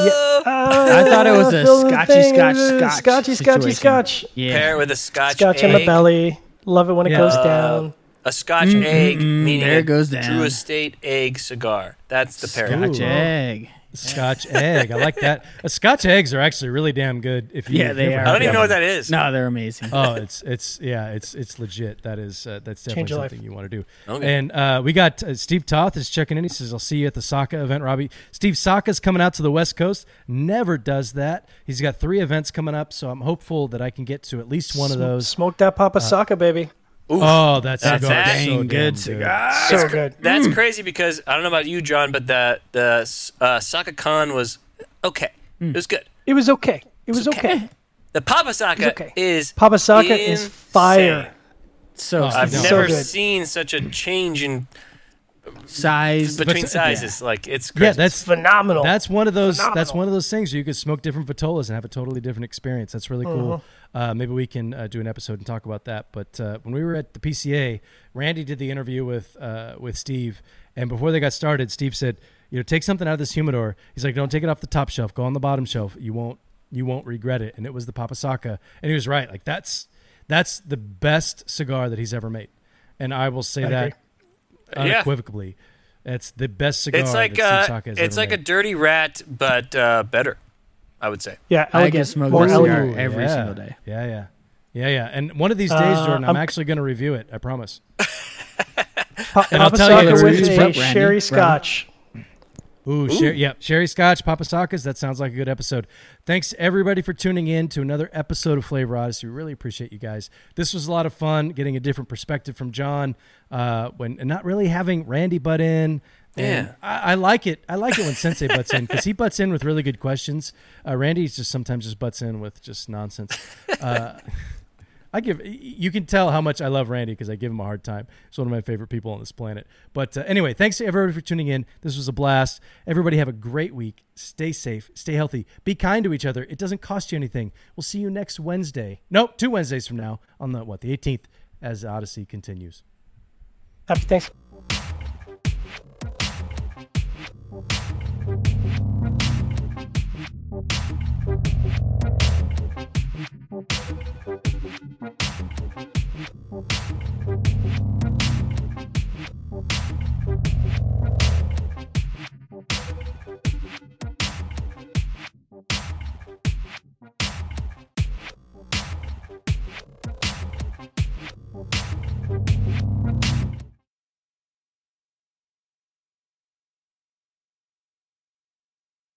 yeah. I thought it was a Fill the scotchy thing, scotch uh, scotch. Scotchy, scotchy, scotch. Yeah. Pair with a Scotch, Scotch egg, in the belly. Love it when it goes Uh, down. a Scotch egg, meaning there a it goes down. True Estate egg cigar. That's the pairing. Scotch Ooh. egg. Scotch egg. I like that. Uh, Scotch eggs are actually really damn good. If you Yeah, they if you ever are. I don't even know them. what that is. No, they're amazing. Oh, it's it's yeah, it's it's legit. That is uh, that's definitely Change your life. something you want to do. Okay. And uh, we got uh, Steve Toth is checking in. He says, "I'll see you at the Saka event, Robby." Steve Saka's coming out to the West Coast. Never does that. He's got three events coming up, so I'm hopeful that I can get to at least one of those. Smoke that Papa Saka, baby. Oh, that's That's cigar. a so dang damn good cigar. So It's cr- good. That's mm. crazy because I don't know about you, John, but the the uh, Sakakhan was okay. Mm. It was good. It was okay. It was okay. The Papa Saka okay. is Papa Saka is fire. So oh, I've No. So never good. seen such a change in size between But- sizes. Like it's crazy. Yeah, that's Phenomenal. That's one of those. That's one of those things where you could smoke different vitolas and have a totally different experience. That's really cool. Mm-hmm. Uh, maybe we can uh, do an episode and talk about that. But uh, when we were at the PCA, Randy did the interview with uh, with Steve, and before they got started, Steve said, "You know, take something out of this humidor." He's like, "Don't take it off the top shelf. Go on the bottom shelf. You won't you won't regret it." And it was the Papasaka, and he was right. Like that's that's the best cigar that he's ever made, and I will say I that agree. Yeah. unequivocally. It's the best cigar. it's like uh, has it's like a dirty rat, but uh, better. I would say. yeah, I can elegant. smoke More this elegant. every yeah. single day. Yeah, yeah, yeah, yeah. And one of these days, Uh, Jordan, I'm, I'm- actually going to review it. I promise. Pa- And I'll Papa tell you with a Randy. sherry Randy. scotch. Ooh, Sher- yeah, sherry scotch, Papa papasakas. That sounds like a good episode. Thanks everybody for tuning in to another episode of Flavor Odyssey. We really appreciate you guys. This was a lot of fun, getting a different perspective from John, uh, when and not really having Randy butt in. And Yeah. I, I like it. I like it when Sensei butts in because he butts in with really good questions. Uh, Randy just sometimes just butts in with just nonsense. Uh, I give you can tell how much I love Randy because I give him a hard time. He's one of my favorite people on this planet. But uh, anyway, thanks to everybody for tuning in. This was a blast. Everybody have a great week. Stay safe. Stay healthy. Be kind to each other. It doesn't cost you anything. We'll see you next Wednesday. Nope, two Wednesdays from now on the what the 18th as Odyssey continues. Happy Thanksgiving.